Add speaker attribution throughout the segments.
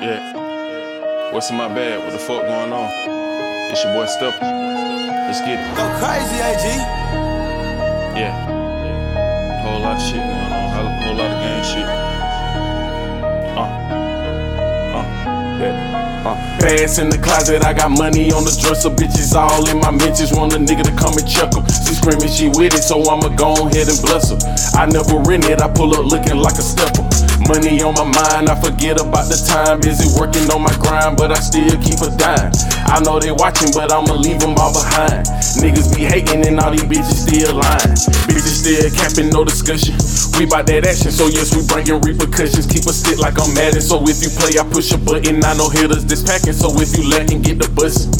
Speaker 1: Yeah. What's in my bag? What the fuck going on? It's your boy Step. Let's get it.
Speaker 2: Go crazy, AG.
Speaker 1: Yeah. Whole lot of shit going on. Whole, whole lot of gang shit. Uh. Uh. Yeah. Uh, Bags in the closet, I got money on the dresser. Bitches all in my mentions, want a nigga to come and check 'em. She screaming she with it, so I'ma go ahead and bless her. I never rent it, I pull up looking like a stepper. Money on my mind, I forget about the time. Busy working on my grind, but I still keep a dime. I know they watching, but I'ma leave them all behind. Niggas be hating and all these bitches still lying. Bitches still capping, no discussion. We bout that action, so yes, we bringing repercussions. Keep a stick like I'm Madden, so if you play, I push a button. I know hitters this packing, so if you letting get the bus.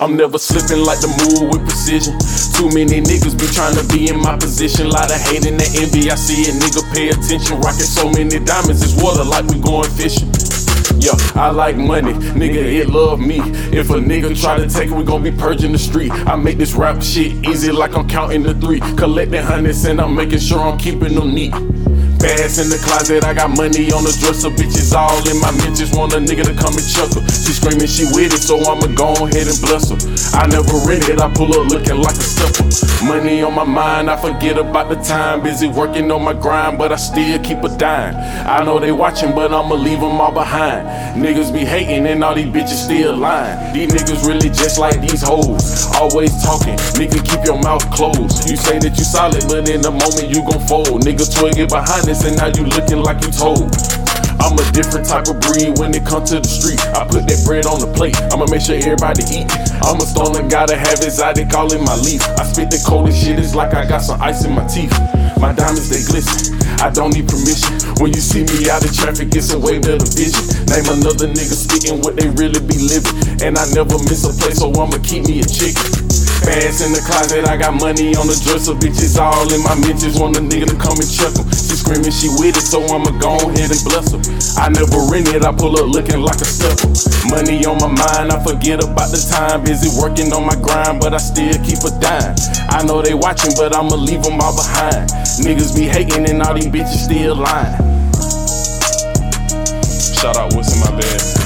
Speaker 1: I'm never slipping like the move with precision. Too many niggas be trying to be in my position. Lot of hate and that envy. I see it, nigga, pay attention. Rocking so many diamonds, it's water like we going fishing. Yo, I like money, nigga, it love me. If a nigga try to take it, we gon' be purging the street. I make this rap shit easy like I'm counting the three. Collecting hundreds and I'm making sure I'm keeping them neat. Bags in the closet, I got money on the dresser. Bitches all in my mentions, want a nigga to come and chuckle. She screaming she with it, so I'ma go ahead and bless her. I never rent it, I pull up looking like a stepper. Money on my mind, I forget about the time. Busy working on my grind, but I still keep a dime. I know they watching, but I'ma leave them all behind. Niggas be hating and all these bitches still lying. These niggas really just like these hoes. Always talking, nigga, keep your mouth closed. You say that you solid, but in the moment you gon' fold. Nigga, twig it behind this, and now you looking like you told. I'm a different type of breed when it comes to the street. I put that bread on the plate. I'ma make sure everybody eat. I'm a stoner, gotta have exotic all in my leaf. I spit the coldest shit, it's like I got some ice in my teeth. My diamonds they glisten. I don't need permission. When you see me out in traffic, it's a wave of the vision. Name another nigga speaking what they really be living. And I never miss a place, so I'ma keep me a chicken. Bags in the closet, I got money on the dresser. Bitches all in my mentions, want a nigga to come and check 'em. She screaming she with it, so I'ma go ahead and bless her. I never rent it, I pull up looking like a stepper. Money on my mind, I forget about the time. Busy working on my grind, but I still keep a dime. I know they watching, but I'ma leave them all behind. Niggas be hating and all these bitches still lying. Shout out what's in my bag.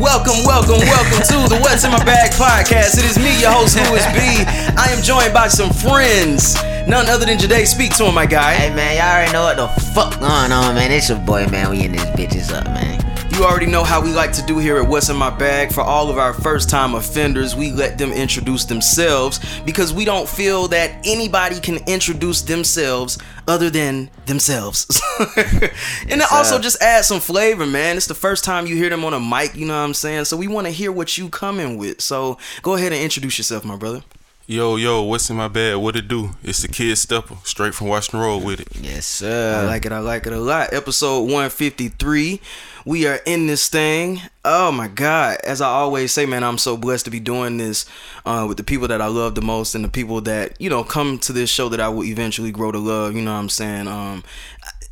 Speaker 3: Welcome, welcome, welcome to the What's in My Bag podcast. It is me, your host, Louis B. I am joined by some friends. None other than Jade. Speak to him, my guy.
Speaker 4: Hey man, y'all already know what the fuck going on, man. It's your boy, man. We in this bitches up, man.
Speaker 3: You already know how we like to do here at What's in My Bag. For all of our first time offenders, we let them introduce themselves because we don't feel that anybody can introduce themselves other than themselves. and then also just add some flavor, man. It's the first time you hear them on a mic, you know what I'm saying? So we want to hear what you coming with. So go ahead and introduce yourself, my brother.
Speaker 1: Yo, yo, what's in my bag? What it do? It's the kid stepper, straight from Washington Road with it.
Speaker 4: Yes, sir.
Speaker 3: I like it. I like it a lot. Episode 153. We are in this thing. Oh my God. As I always say, man, I'm so blessed to be doing this uh, with the people that I love the most and the people that, you know, come to this show that I will eventually grow to love. You know what I'm saying? Um,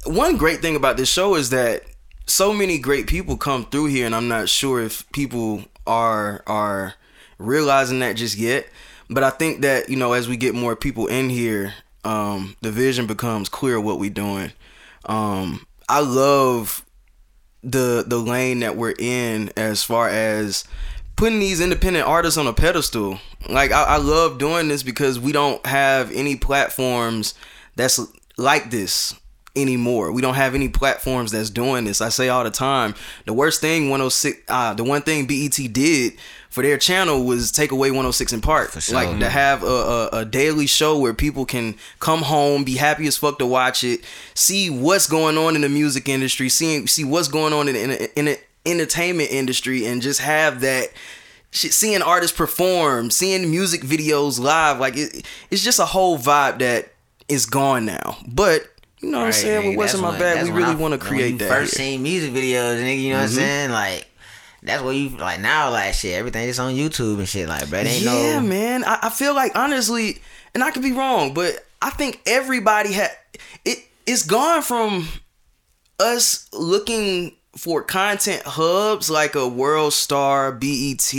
Speaker 3: one great thing about this show is that so many great people come through here, and I'm not sure if people are are realizing that just yet. But I think that you know, as we get more people in here, um, the vision becomes clear what we're doing. Um, I love the the lane that we're in as far as putting these independent artists on a pedestal. Like I, I love doing this because we don't have any platforms that's like this anymore. We don't have any platforms that's doing this. I say all the time, the worst thing 106 uh the one thing BET did for their channel was take away 106 & Park.
Speaker 4: sure.
Speaker 3: Like to have a, a, a daily show where people can come home, be happy as fuck to watch it, see what's going on in the music industry, see see what's going on in the, in the entertainment industry, and just have that seeing artists perform, seeing music videos live, like it, it's just a whole vibe that is gone now. But you know what I'm saying?
Speaker 4: nigga,
Speaker 3: With what's in my bag, we really want to create
Speaker 4: you
Speaker 3: that.
Speaker 4: First
Speaker 3: here.
Speaker 4: seen music videos, nigga. You know what I'm
Speaker 3: Mhm.
Speaker 4: saying? Like that's what you like now. Like shit, everything is on YouTube and shit. Like, it ain't
Speaker 3: yeah,
Speaker 4: no.
Speaker 3: man. I, I feel like honestly, and I could be wrong, but I think everybody had it. It's gone from us looking for content hubs like a World Star, BET,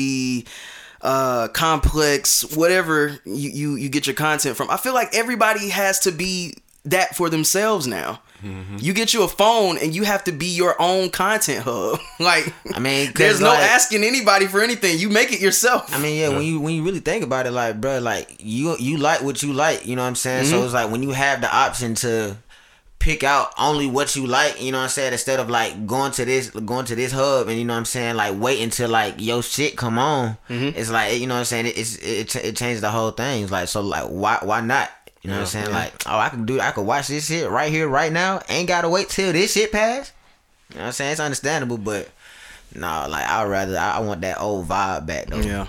Speaker 3: uh, Complex, whatever you, you you get your content from. I feel like everybody has to be that for themselves now.
Speaker 4: Mm-hmm.
Speaker 3: You get you a phone and you have to be your own content hub. like,
Speaker 4: I mean,
Speaker 3: there's no
Speaker 4: like-
Speaker 3: asking anybody for anything. You make it yourself.
Speaker 4: I mean, yeah, when you when you really think about it, like, bro, like you you like what you like, you know what I'm saying?
Speaker 3: Mm-hmm.
Speaker 4: So it's like when you have the option to pick out only what you like, you know what I'm saying, instead of like going to this going to this hub and you know what I'm saying, like wait until like your shit come on.
Speaker 3: Mm-hmm.
Speaker 4: It's like you know what I'm saying, it, it's it it changes the whole thing. It's like so like why why not? You know what I'm saying? Like, oh, I can do I could watch this shit right here, right now. Ain't gotta wait till this shit pass. You know what I'm saying? It's understandable, but no, like I'd rather I, I want that old vibe back though.
Speaker 3: Yeah.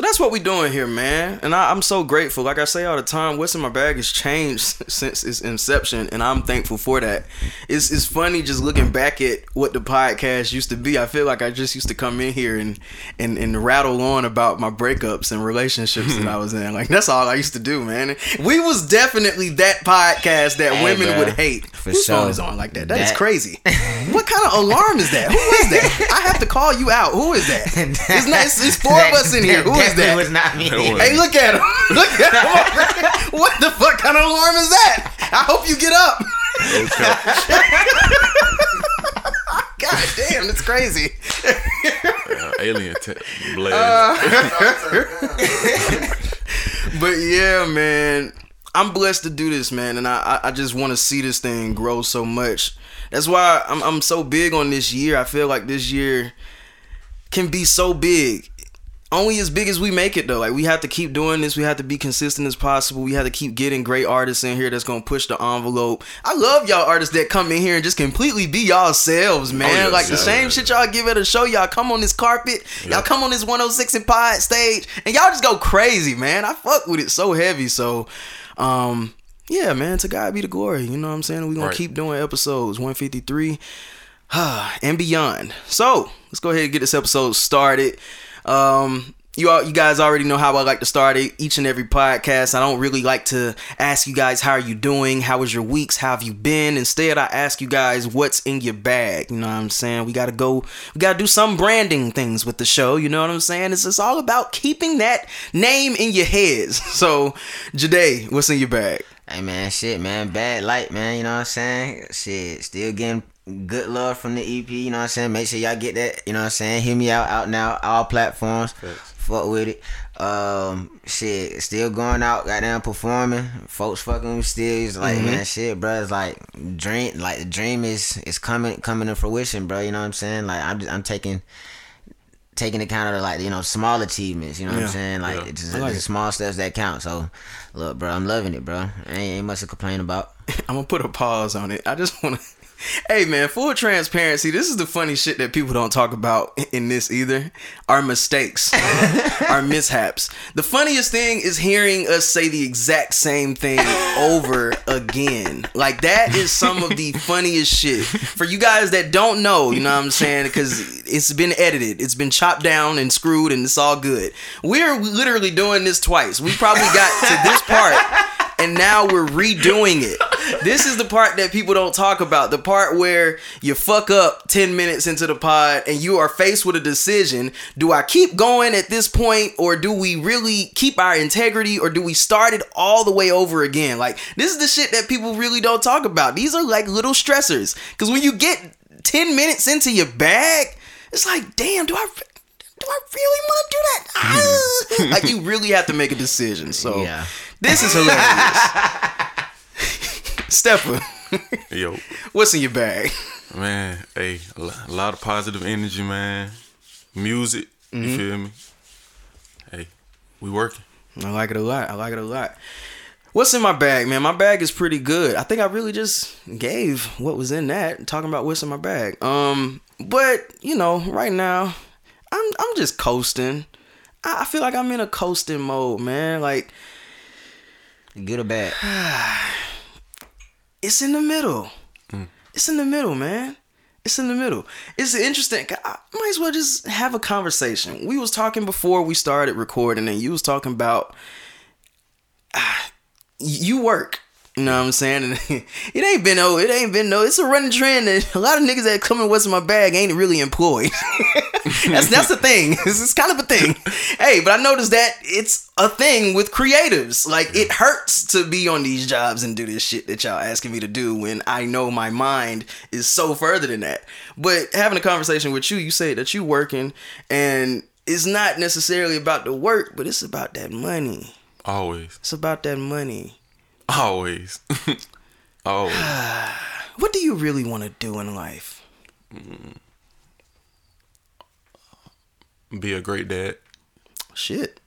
Speaker 3: So that's what we doing here, man. And I, I'm so grateful. Like I say all the time, what's in my bag has changed since its inception, and I'm thankful for that. It's it's funny just looking back at what the podcast used to be. I feel like I just used to come in here and and, and rattle on about my breakups and relationships that I was in. Like that's all I used to do, man. We was definitely that podcast that
Speaker 4: Hey,
Speaker 3: women
Speaker 4: bruh.
Speaker 3: would hate.
Speaker 4: For
Speaker 3: Whose phone
Speaker 4: sure.
Speaker 3: is on like that? That is crazy. what kind of alarm is that? Who is that? I have to call you out. Who is that? It's not. It's, it's four of us in here. Who is
Speaker 4: definitely
Speaker 3: that?
Speaker 4: was not me.
Speaker 2: That
Speaker 3: Hey, look at him. Look at him. what the fuck kind of alarm is that? I hope you get up. God damn, that's crazy.
Speaker 2: Uh, alien te- blast.
Speaker 3: But yeah, man, I'm blessed to do this, man, and I I- I just want to see this thing grow so much. That's why I'm I'm so big on this year. I feel like this year can be so big. Only as big as we make it though. Like we have to keep doing this. We have to be consistent as possible. We have to keep getting great artists in here that's gonna push the envelope. I love y'all artists that come in here and just completely be y'all selves, man.
Speaker 2: yeah,
Speaker 3: like the same
Speaker 2: yeah.
Speaker 3: shit y'all give at a show. Y'all come on this carpet. Y'all come on this 106 and pod stage, and y'all just go crazy, man. I fuck with it so heavy. So, um, yeah, man. To God be the glory. You know what I'm saying? We gonna
Speaker 2: Right.
Speaker 3: keep doing episodes 153 and beyond. So let's go ahead and get this episode started. Um, you all, you guys already know how I like to start each and every podcast. I don't really like to ask you guys how are you doing, how was your weeks, how have you been. Instead, I ask you guys what's in your bag. You know what I'm saying? We gotta go, we gotta do some branding things with the show. You know what I'm saying? It's just all about keeping that name in your heads. So, Jade, what's in your bag?
Speaker 4: Hey man, shit, man, bad light, man. You know what I'm saying? Shit, still getting good love from the EP. You know what I'm saying? Make sure y'all get that. You know what I'm saying? Hear me out, out now, all platforms. Fuck with it. Um, shit, still going out, goddamn performing. Folks fucking still. It's like, man, shit, bro. It's like dream, like the dream is is coming coming to fruition, bro. You know what I'm saying? Like I'm just, I'm taking taking account of like you know small achievements. You know what I'm saying? Like
Speaker 2: Yeah.
Speaker 4: it's just,
Speaker 3: like
Speaker 4: small steps that count. So, look, bro, I'm loving it, bro. Ain't, ain't much to complain about.
Speaker 3: I'm gonna put a pause on it. I just want to. Hey man, full transparency. This is the funny shit that people don't talk about in this either. Our mistakes, our mishaps. The funniest thing is hearing us say the exact same thing over again. Like that is some of the funniest shit. For you guys that don't know, you know what I'm saying? Because it's been edited, it's been chopped down and screwed, and it's all good. We're literally doing this twice. We probably got to this part and now we're redoing it. This is the part that people don't talk about. The part where you fuck up 10 minutes into the pod and you are faced with a decision. Do I keep going at this point or do we really keep our integrity or do we start it all the way over again? Like, this is the shit that people really don't talk about. These are like little stressors. Because when you get 10 minutes into your bag, it's like, damn, do I. Do I really want to do that? Like you really have to make a decision. So
Speaker 4: Yeah.
Speaker 3: This is hilarious. Stepper,
Speaker 2: Yo,
Speaker 3: what's in your bag?
Speaker 2: man, hey, a a lot of positive energy, man. Music,
Speaker 3: Mm-hmm.
Speaker 2: you feel me? Hey, we working.
Speaker 3: I like it a lot. I like it a lot. What's in my bag, man? My bag is pretty good. I think I really just gave what was in that, talking about what's in my bag. Um, but you know, right now, I'm I'm just coasting. I I feel like I'm in a coasting mode, man. Like
Speaker 4: Good or bad?
Speaker 3: it's in the middle. It's in the middle, man. It's in the middle. It's interesting. I might as well just have a conversation. We was talking before we started recording, and you was talking about ah, you work. You know what I'm saying? And it ain't been no, it ain't been no. It's a running trend that a lot of niggas that come in what's in my bag ain't really employed. that's that's the thing. This is kind of a thing. Hey, but I noticed that it's a thing with creatives. Like it hurts to be on these jobs and do this shit that y'all asking me to do when I know my mind is so further than that. But having a conversation with you, you say that you working and it's not necessarily about the work, but it's about that money.
Speaker 2: Always.
Speaker 3: It's about that money.
Speaker 2: Always. Always.
Speaker 3: What do you really want to do in life? Mm.
Speaker 2: Be a great dad.
Speaker 3: Shit.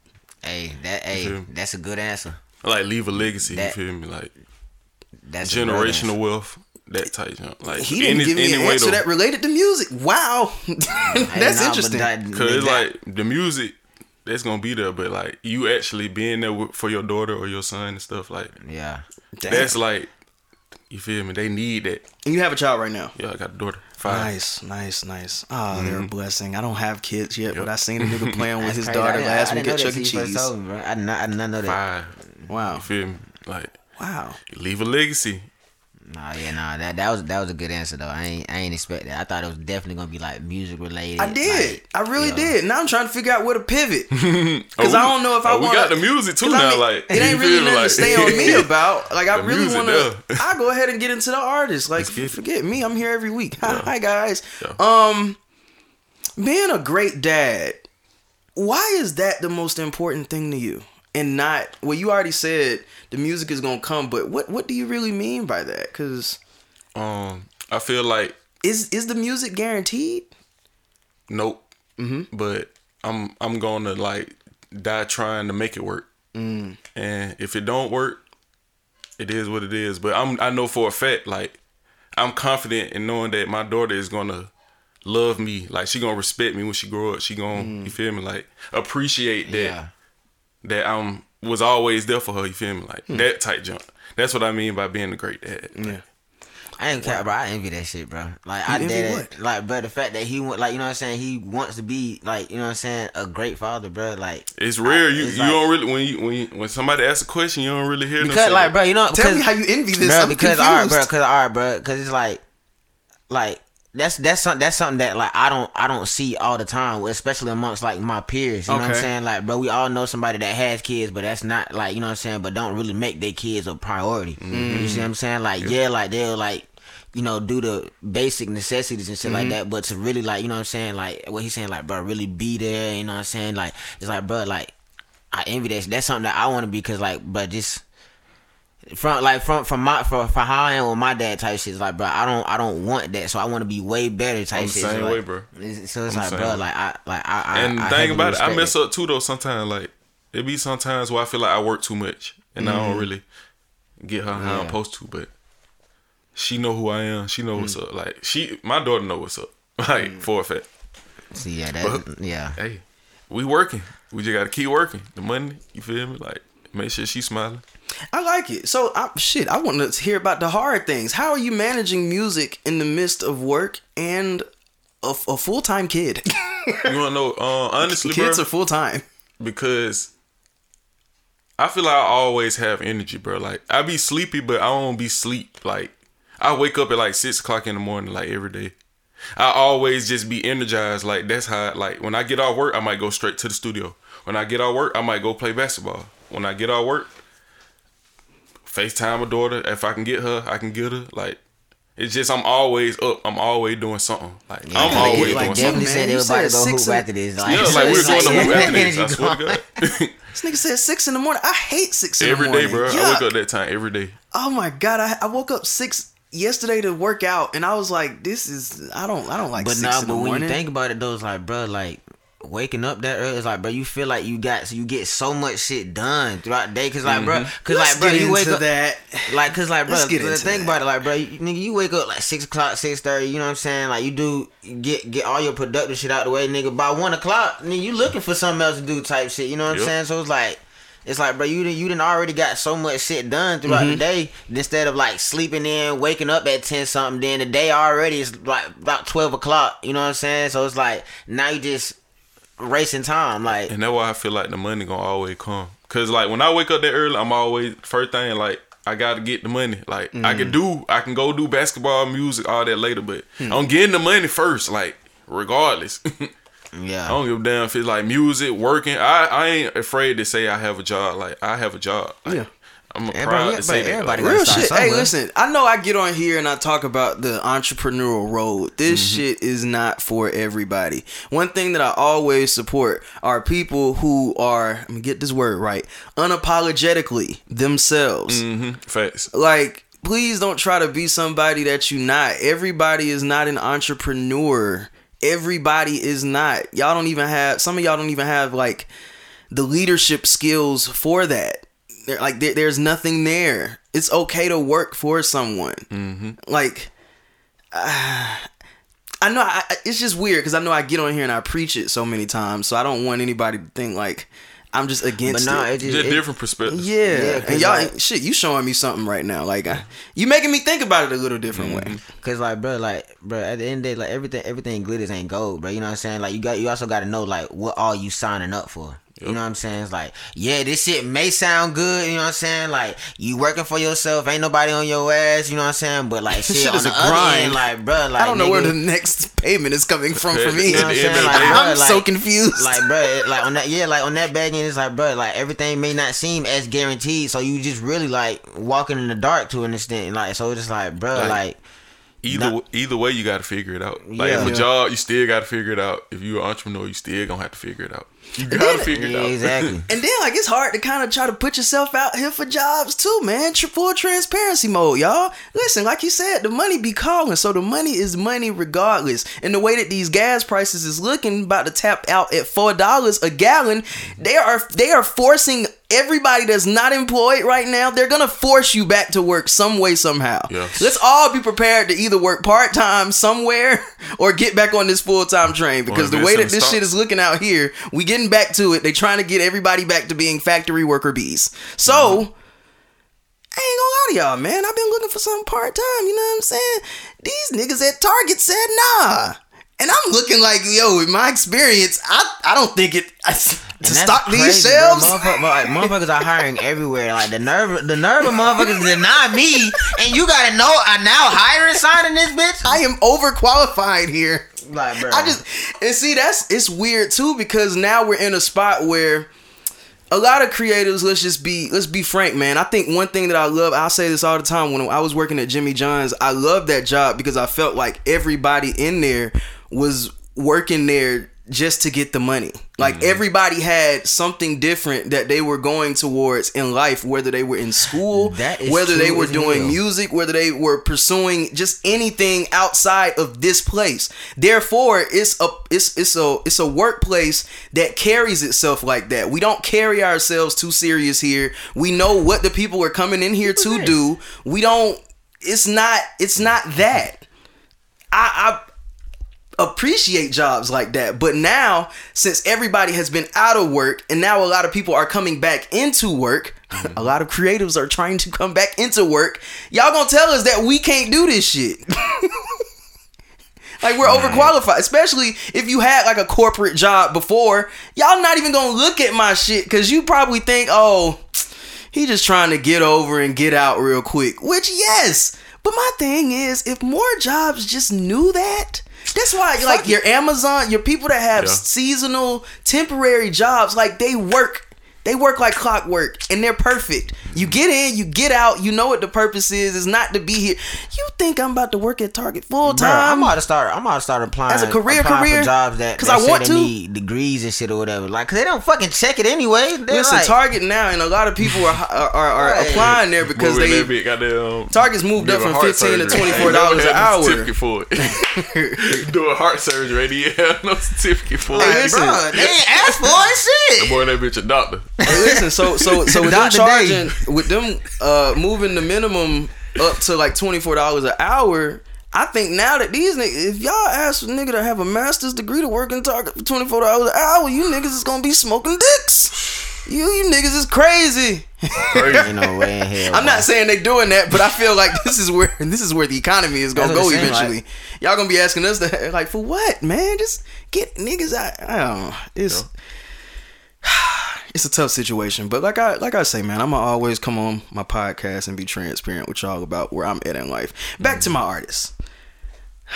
Speaker 4: Hey, that hey, that's a good answer.
Speaker 2: Like leave a legacy.
Speaker 4: That-
Speaker 2: you feel me? Like
Speaker 4: That's a good answer.
Speaker 2: generational wealth. That type jump. Like
Speaker 3: He didn't
Speaker 2: any-
Speaker 3: give me an
Speaker 2: anyway
Speaker 3: answer
Speaker 2: though.
Speaker 3: that related to music. Wow. That's
Speaker 4: nah, but
Speaker 3: interesting.
Speaker 4: that-
Speaker 2: Cause it's
Speaker 4: that-
Speaker 2: like the music that's gonna be there, but like you actually being there with, for your daughter or your son and stuff like
Speaker 4: yeah.
Speaker 3: Damn.
Speaker 2: that's like you feel me? They need that.
Speaker 3: And you have a child right now.
Speaker 2: Yeah, I got a daughter. Five.
Speaker 3: Nice, nice, nice. Oh, they're
Speaker 2: Mm-hmm.
Speaker 3: a blessing. I don't have kids yet, but I seen a nigga playing with his
Speaker 4: crazy.
Speaker 3: Daughter
Speaker 4: didn't-
Speaker 3: last
Speaker 4: I
Speaker 3: week
Speaker 4: didn't
Speaker 3: at Chuck E.
Speaker 4: till you first
Speaker 3: Cheese.
Speaker 4: told me, bro. I did not, I did not know that.
Speaker 2: Five.
Speaker 3: Wow,
Speaker 2: You feel me? Like
Speaker 3: wow.
Speaker 2: leave a legacy.
Speaker 4: Nah, yeah, nah, that that was that was a good answer though. I ain't I ain't expect that. I thought it was definitely gonna be like music related.
Speaker 3: I did.
Speaker 4: like,
Speaker 3: I really
Speaker 4: yeah.
Speaker 3: did. Now I'm trying to figure out where to pivot because
Speaker 2: Oh,
Speaker 3: I don't know if I
Speaker 2: oh,
Speaker 3: want.
Speaker 2: We got the music too now. like
Speaker 3: it ain't really
Speaker 2: feel me?
Speaker 3: nothing
Speaker 2: like,
Speaker 3: to stay on me about. Like I really want to. I go ahead and get into the artist. Like
Speaker 2: Let's get it.
Speaker 3: forget me. I'm here every week. Hi guys.
Speaker 2: Yeah.
Speaker 3: Um, being a great dad. Why is that the most important thing to you? And not well, you already said the music is gonna come, but what what do you really mean by that? Because
Speaker 2: Um, I feel like
Speaker 3: is is the music guaranteed?
Speaker 2: nope. Mm-hmm. But I'm I'm gonna like die trying to make it work. Mm. And if it don't work, it is what it is. But I'm I know for a fact like I'm confident in knowing that my daughter is gonna love me. Like she gonna respect me when she grow up. She gonna you feel me like appreciate that
Speaker 4: Yeah.
Speaker 2: That I'm was always there for her. You feel me like hmm. that type jump. That's what I mean by being a great dad.
Speaker 3: Yeah.
Speaker 4: I ain't care, bro. I envy that shit, bro. Like I did it.
Speaker 3: what?
Speaker 4: Like, but the fact that he want, like, you know what I'm saying, he wants to be, like, you know what I'm saying, a great father, bro. Like,
Speaker 2: It's rare. You
Speaker 4: it's
Speaker 2: you
Speaker 4: like-
Speaker 2: don't really when you when you, when somebody asks a question, you don't really hear them
Speaker 4: because,
Speaker 2: say
Speaker 4: like, bro, you know,
Speaker 3: Tell me how you envy this.
Speaker 4: bro,
Speaker 3: I'm
Speaker 4: because,
Speaker 3: confused.
Speaker 4: all right, bro, because, all right, bro, because it's like, like. That's that's something that's something that like I don't I don't see all the time, especially amongst like my peers. You know what I'm saying? Like, bro, we all know somebody that has kids, but that's not like you know what I'm saying. But don't really make their kids a priority. You see what mm-hmm. I'm saying? Like, yeah, like they'll like you know do the basic necessities and shit like mm-hmm. that. But to really like you know what I'm saying? Like what he's saying, like bro, really be there. You know what I'm saying? Like it's like bro, like I envy that. That's something that I want to be because like, but just from like from from my for, for how I am with my dad type shit. Like, bro, I don't I don't want that. So I want to be way better type
Speaker 2: I'm
Speaker 4: shit.
Speaker 2: same
Speaker 4: so,
Speaker 2: way,
Speaker 4: like,
Speaker 2: bro.
Speaker 4: it's- So it's
Speaker 2: I'm
Speaker 4: like, bro,
Speaker 2: way.
Speaker 4: like I like I. I
Speaker 2: And
Speaker 4: I
Speaker 2: the thing about it, I mess up too though. Sometimes like it be sometimes where I feel like I work too much and I don't really get her how I'm
Speaker 4: Mm-hmm.
Speaker 2: Supposed to. But she know who I am. She know what's
Speaker 4: Mm.
Speaker 2: up. Like she, my daughter know what's up. Like for a fact.
Speaker 4: See, yeah, that, yeah.
Speaker 2: Hey, we working. We just gotta keep working. The money, you feel me? Like make sure she's smiling.
Speaker 3: I like it. So, I, shit, I want to hear about the hard things. How are you managing music in the midst of work and a, a full time kid?
Speaker 2: You wanna know? Uh, honestly,
Speaker 3: Kids
Speaker 2: bro,
Speaker 3: are full time.
Speaker 2: because I feel like I always have energy, bro. Like I be sleepy, but I don't be sleep. Like I wake up at like six o'clock in the morning, like every day. I always just be energized. Like that's how. Like when I get off work, I might go straight to the studio. When I get off work, I might go play basketball. When I get off work, FaceTime my daughter. If I can get her, I can get her. Like it's just I'm always up. I'm always doing something. Like
Speaker 4: Yeah,
Speaker 2: I'm
Speaker 4: they-
Speaker 2: always
Speaker 4: they
Speaker 2: doing
Speaker 4: definitely
Speaker 2: something.
Speaker 3: man.
Speaker 4: said they were about to
Speaker 3: said
Speaker 4: go
Speaker 3: six
Speaker 4: hoop
Speaker 3: and-
Speaker 4: after this. Like,
Speaker 2: Yeah, like we were
Speaker 3: It's
Speaker 2: going to
Speaker 3: like-
Speaker 2: hoop after this.
Speaker 4: energy
Speaker 2: I swear to. God.
Speaker 3: This nigga said six in the morning. I hate six in
Speaker 2: Every
Speaker 3: the
Speaker 2: day,
Speaker 3: morning.
Speaker 2: bro. I
Speaker 3: Yuck.
Speaker 2: wake up that time every day.
Speaker 3: Oh my god, I, I woke up six yesterday to work out, and I was like, "This is I don't I don't like
Speaker 4: But
Speaker 3: six
Speaker 4: nah,
Speaker 3: in the
Speaker 4: but when
Speaker 3: morning."
Speaker 4: you think about it though, it's like, bro, like waking up that early, is like, bro, you feel like you got so you get so much shit done throughout the day, cause like, bro, cause
Speaker 3: Let's
Speaker 4: like, bro, you wake
Speaker 3: into
Speaker 4: up
Speaker 3: that.
Speaker 4: like, cause like, bro,
Speaker 3: Let's get into
Speaker 4: think
Speaker 3: that.
Speaker 4: about it, like, bro, you, nigga, you wake up like six o'clock, six thirty, you know what I'm saying? Like, you do get get all your productive shit out the way, nigga. By one o'clock, nigga, you looking for something else to do, type shit. You know what I'm saying? So it's like. It's like, bro, you done, you done already got so much shit done throughout
Speaker 3: Mm-hmm.
Speaker 4: the day. Instead of like sleeping in, waking up at ten something, then the day already is like about twelve o'clock. You know what I'm saying? So it's like now you just racing time. Like,
Speaker 2: And that's why I feel like the money gonna always come. Cause like when I wake up that early, I'm always first thing like I gotta get the money. Like I can mm. do, I can go do basketball, music, all that later, but hmm. I'm getting the money first. Like regardless.
Speaker 4: Yeah.
Speaker 2: I don't give a damn if it's like music, working. I, I ain't afraid to say I have a job. Like I have a job. Like,
Speaker 3: Yeah.
Speaker 2: I'm a
Speaker 4: Everybody-
Speaker 2: proud
Speaker 4: yeah,
Speaker 2: to say
Speaker 4: but
Speaker 2: that.
Speaker 4: everybody
Speaker 2: Like,
Speaker 3: Real
Speaker 4: start
Speaker 3: shit. Hey, listen, I know I get on here and I talk about the entrepreneurial road. This
Speaker 2: Mm-hmm.
Speaker 3: shit is not for everybody. One thing that I always support are people who are, let me get this word right, unapologetically themselves.
Speaker 2: mhm, facts.
Speaker 3: Like, please don't try to be somebody that you not. Everybody is not an entrepreneur. Everybody is not. Y'all don't even have, some of y'all don't even have like the leadership skills for that. There- Like there, there's nothing there. It's okay to work for someone.
Speaker 2: Mm-hmm.
Speaker 3: Like, ah, I know I, I- it's just weird because I know I get on here and I preach it so many times, so I don't want anybody to think like I'm just
Speaker 4: But
Speaker 3: against
Speaker 4: no,
Speaker 3: it.
Speaker 4: it just
Speaker 2: Just
Speaker 4: it-
Speaker 2: different perspectives.
Speaker 3: Yeah,
Speaker 4: Yeah, 'cause
Speaker 3: and y'all,
Speaker 4: like-
Speaker 3: shit, you showing me something right now. Like, I, you making me think about it a little different way.
Speaker 4: Cause like, bro, like, bro, at the end of the day, like everything, everything glitters ain't gold, bro. You know what I'm saying? Like, you got, you also got to know like what are you signing up for. You know what I'm saying? It's like, yeah, this shit may sound good. You know what I'm saying? Like, you working for yourself, ain't nobody on your ass. You know what I'm saying? But like, shit,
Speaker 3: Shit
Speaker 4: on
Speaker 3: is
Speaker 4: the
Speaker 3: a
Speaker 4: other
Speaker 3: grind.
Speaker 4: end, like, bro, like,
Speaker 3: I don't know where the next payment is coming from for me.
Speaker 2: You know
Speaker 4: what I'm saying? Like, bro,
Speaker 3: I'm so confused.
Speaker 4: like bro like on that yeah like on that back end it's like bro like everything may not seem as guaranteed so you just really like walking in the dark to an extent like so it's just like bro
Speaker 2: Like-
Speaker 4: like
Speaker 2: Either
Speaker 4: Not-
Speaker 2: either way, you got to figure it out. Like
Speaker 4: Yeah.
Speaker 2: if a
Speaker 3: Yeah.
Speaker 2: job, you still got to figure it out. If you're an entrepreneur, you still gonna have to figure it out. You gotta figure it out.
Speaker 4: exactly
Speaker 3: And then like it's hard to kind of try to put yourself out here for jobs too, man. Full transparency mode, y'all. Listen, like you said, the money be calling, so the money is money regardless. And the way that these gas prices is looking, about to tap out at four dollars a gallon, they are they are forcing everybody that's not employed right now. They're gonna force you back to work some way somehow.
Speaker 2: Yeah.
Speaker 3: Let's all be prepared to either work part time somewhere or get back on this full time train because the way that this
Speaker 2: stocks.
Speaker 3: shit is looking out here, we getting back to it. They trying to get everybody back to being factory worker bees. So
Speaker 2: Mm-hmm.
Speaker 3: I ain't gonna lie to y'all, man. I've been looking for something part time. You know what I'm saying? These niggas at Target said nah. And I'm looking like, yo, in my experience, I, I don't think it I, to stock these
Speaker 4: crazy, bro.
Speaker 3: shelves.
Speaker 4: Motherfuck- like, motherfuckers are hiring everywhere. Like the nerve, the nerve of motherfuckers deny me, and you gotta know I'm now hiring signing this bitch.
Speaker 3: I am overqualified here.
Speaker 4: Like, bro,
Speaker 3: I just and see that's it's weird too because now we're in a spot where a lot of creatives let's just be let's be frank man. I think one thing that i love i'll say this all the time when i was working at jimmy john's i loved that job because i felt like everybody in there was working there just to get the money. Like
Speaker 4: Mm-hmm.
Speaker 3: everybody had something different that they were going towards in life whether they were in school
Speaker 4: That is
Speaker 3: whether they were doing
Speaker 4: hell.
Speaker 3: music whether they were pursuing just anything outside of this place. Therefore it's a it's it's a it's a workplace that carries itself like that. We don't carry ourselves too serious here. We know what the people are coming in here to do. We don't it's not it's not that. I i appreciate jobs like that. But now, since everybody has been out of work and now a lot of people are coming back into work, a mm-hmm. lot of creatives are trying to come back into work. Y'all gonna tell us that we can't do this shit. like we're overqualified, especially if you had like a corporate job before. Y'all not even gonna look at my shit because you probably think, oh, he just trying to get over and get out real quick. Which yes, but my thing is, if more jobs just knew that, that's why like your Amazon, your people that have
Speaker 2: Yeah.
Speaker 3: seasonal, temporary jobs, like they work. They work like clockwork and they're perfect. You get in, you get out, you know what the purpose is. It's not to be here. You think I'm about to work at Target full
Speaker 4: Bro, I'm
Speaker 3: time?
Speaker 4: about to start. I'm about to start applying
Speaker 3: As a career,
Speaker 4: applying
Speaker 3: career?
Speaker 4: for jobs that because
Speaker 3: I want to.
Speaker 4: need degrees and shit or whatever. Like, cause they don't fucking check it anyway. They're
Speaker 3: Listen,
Speaker 4: like,
Speaker 3: Target now, and a lot of people are are, are, are
Speaker 4: Right.
Speaker 3: applying there because
Speaker 2: Moving
Speaker 3: they
Speaker 2: that bit, goddamn,
Speaker 3: Target's moved up from
Speaker 2: heart
Speaker 3: 15 to $24 an hour.
Speaker 2: Certificate for it. Do a heart surgery, ready? Yeah, no certificate for
Speaker 3: Hey,
Speaker 2: it.
Speaker 3: listen.
Speaker 4: bro, they ain't asked for it. Shit.
Speaker 2: Boy, that bitch a doctor.
Speaker 3: Hey, listen, so so so with them
Speaker 4: Dr.
Speaker 3: charging with them uh moving the minimum up to like twenty four dollars an hour. I think now that these niggas, if y'all ask a nigga to have a master's degree to work in Target for twenty four dollars an hour, you niggas is gonna be smoking dicks. You you niggas is crazy.
Speaker 4: Ain't no way in hell.
Speaker 3: I'm not saying they doing that, but I feel like this is where this is where the economy is gonna go
Speaker 4: what it seem
Speaker 3: eventually.
Speaker 4: like.
Speaker 3: Y'all gonna be asking us to like for what, man? Just get niggas out. I don't know. It's it's a tough situation, but like I like I say, man, I'm gonna always come on my podcast and be transparent with y'all about where I'm at in life. Back to mm-hmm. my artists.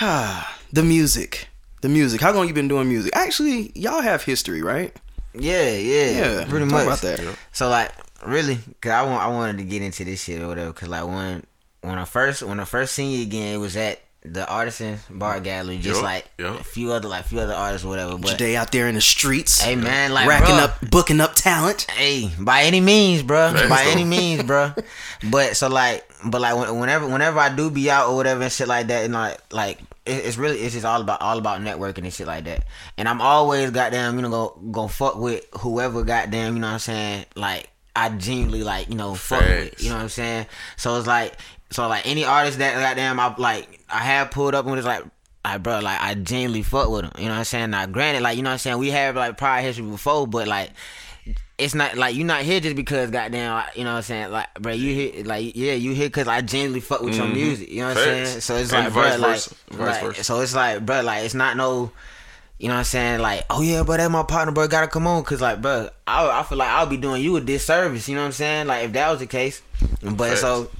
Speaker 3: the music. the music. How long you been doing music? Actually, y'all have history, right?
Speaker 4: Yeah, yeah,
Speaker 3: Yeah,
Speaker 4: pretty
Speaker 3: talk
Speaker 4: much.
Speaker 3: about that.
Speaker 4: So like, really, cause I want I wanted to get into this shit or whatever. Cause like when when I first when I first seen you again, it was at the Artisan Bar mm. Gallery, just
Speaker 2: Yup,
Speaker 4: like
Speaker 2: yup.
Speaker 4: a few other like few other artists or whatever. But
Speaker 3: Today out there in the streets,
Speaker 4: hey man, like
Speaker 3: racking
Speaker 4: bruh,
Speaker 3: up, booking up talent.
Speaker 4: Hey, by any means, bro.
Speaker 2: Facts,
Speaker 4: by
Speaker 2: though.
Speaker 4: any means, bro. But so like, but like whenever whenever I do be out or whatever and shit like that, and like like it- it's really it's just all about all about networking and shit like that. And I'm always goddamn you know go go fuck with whoever goddamn you know what I'm saying like I genuinely like you know fuck with you know what I'm saying. So it's like so like any artist that goddamn I like I have pulled up and it's like. Like bro, like I genuinely fuck with him. You know what I'm saying? Now, granted, like you know what I'm saying, we have like prior history before, but like it's not like you're not here just because goddamn you know what I'm saying like bro you here like yeah you here because I genuinely fuck with your
Speaker 2: Mhm.
Speaker 4: music you know what I'm saying so it's
Speaker 2: And
Speaker 4: like bro like. Like so it's like bro like it's not no you know what I'm saying like oh yeah but that's my partner bro gotta come on cause like bro I, I feel like I'll be doing you a disservice you know what I'm saying like if that was the case but
Speaker 2: Facts.
Speaker 4: so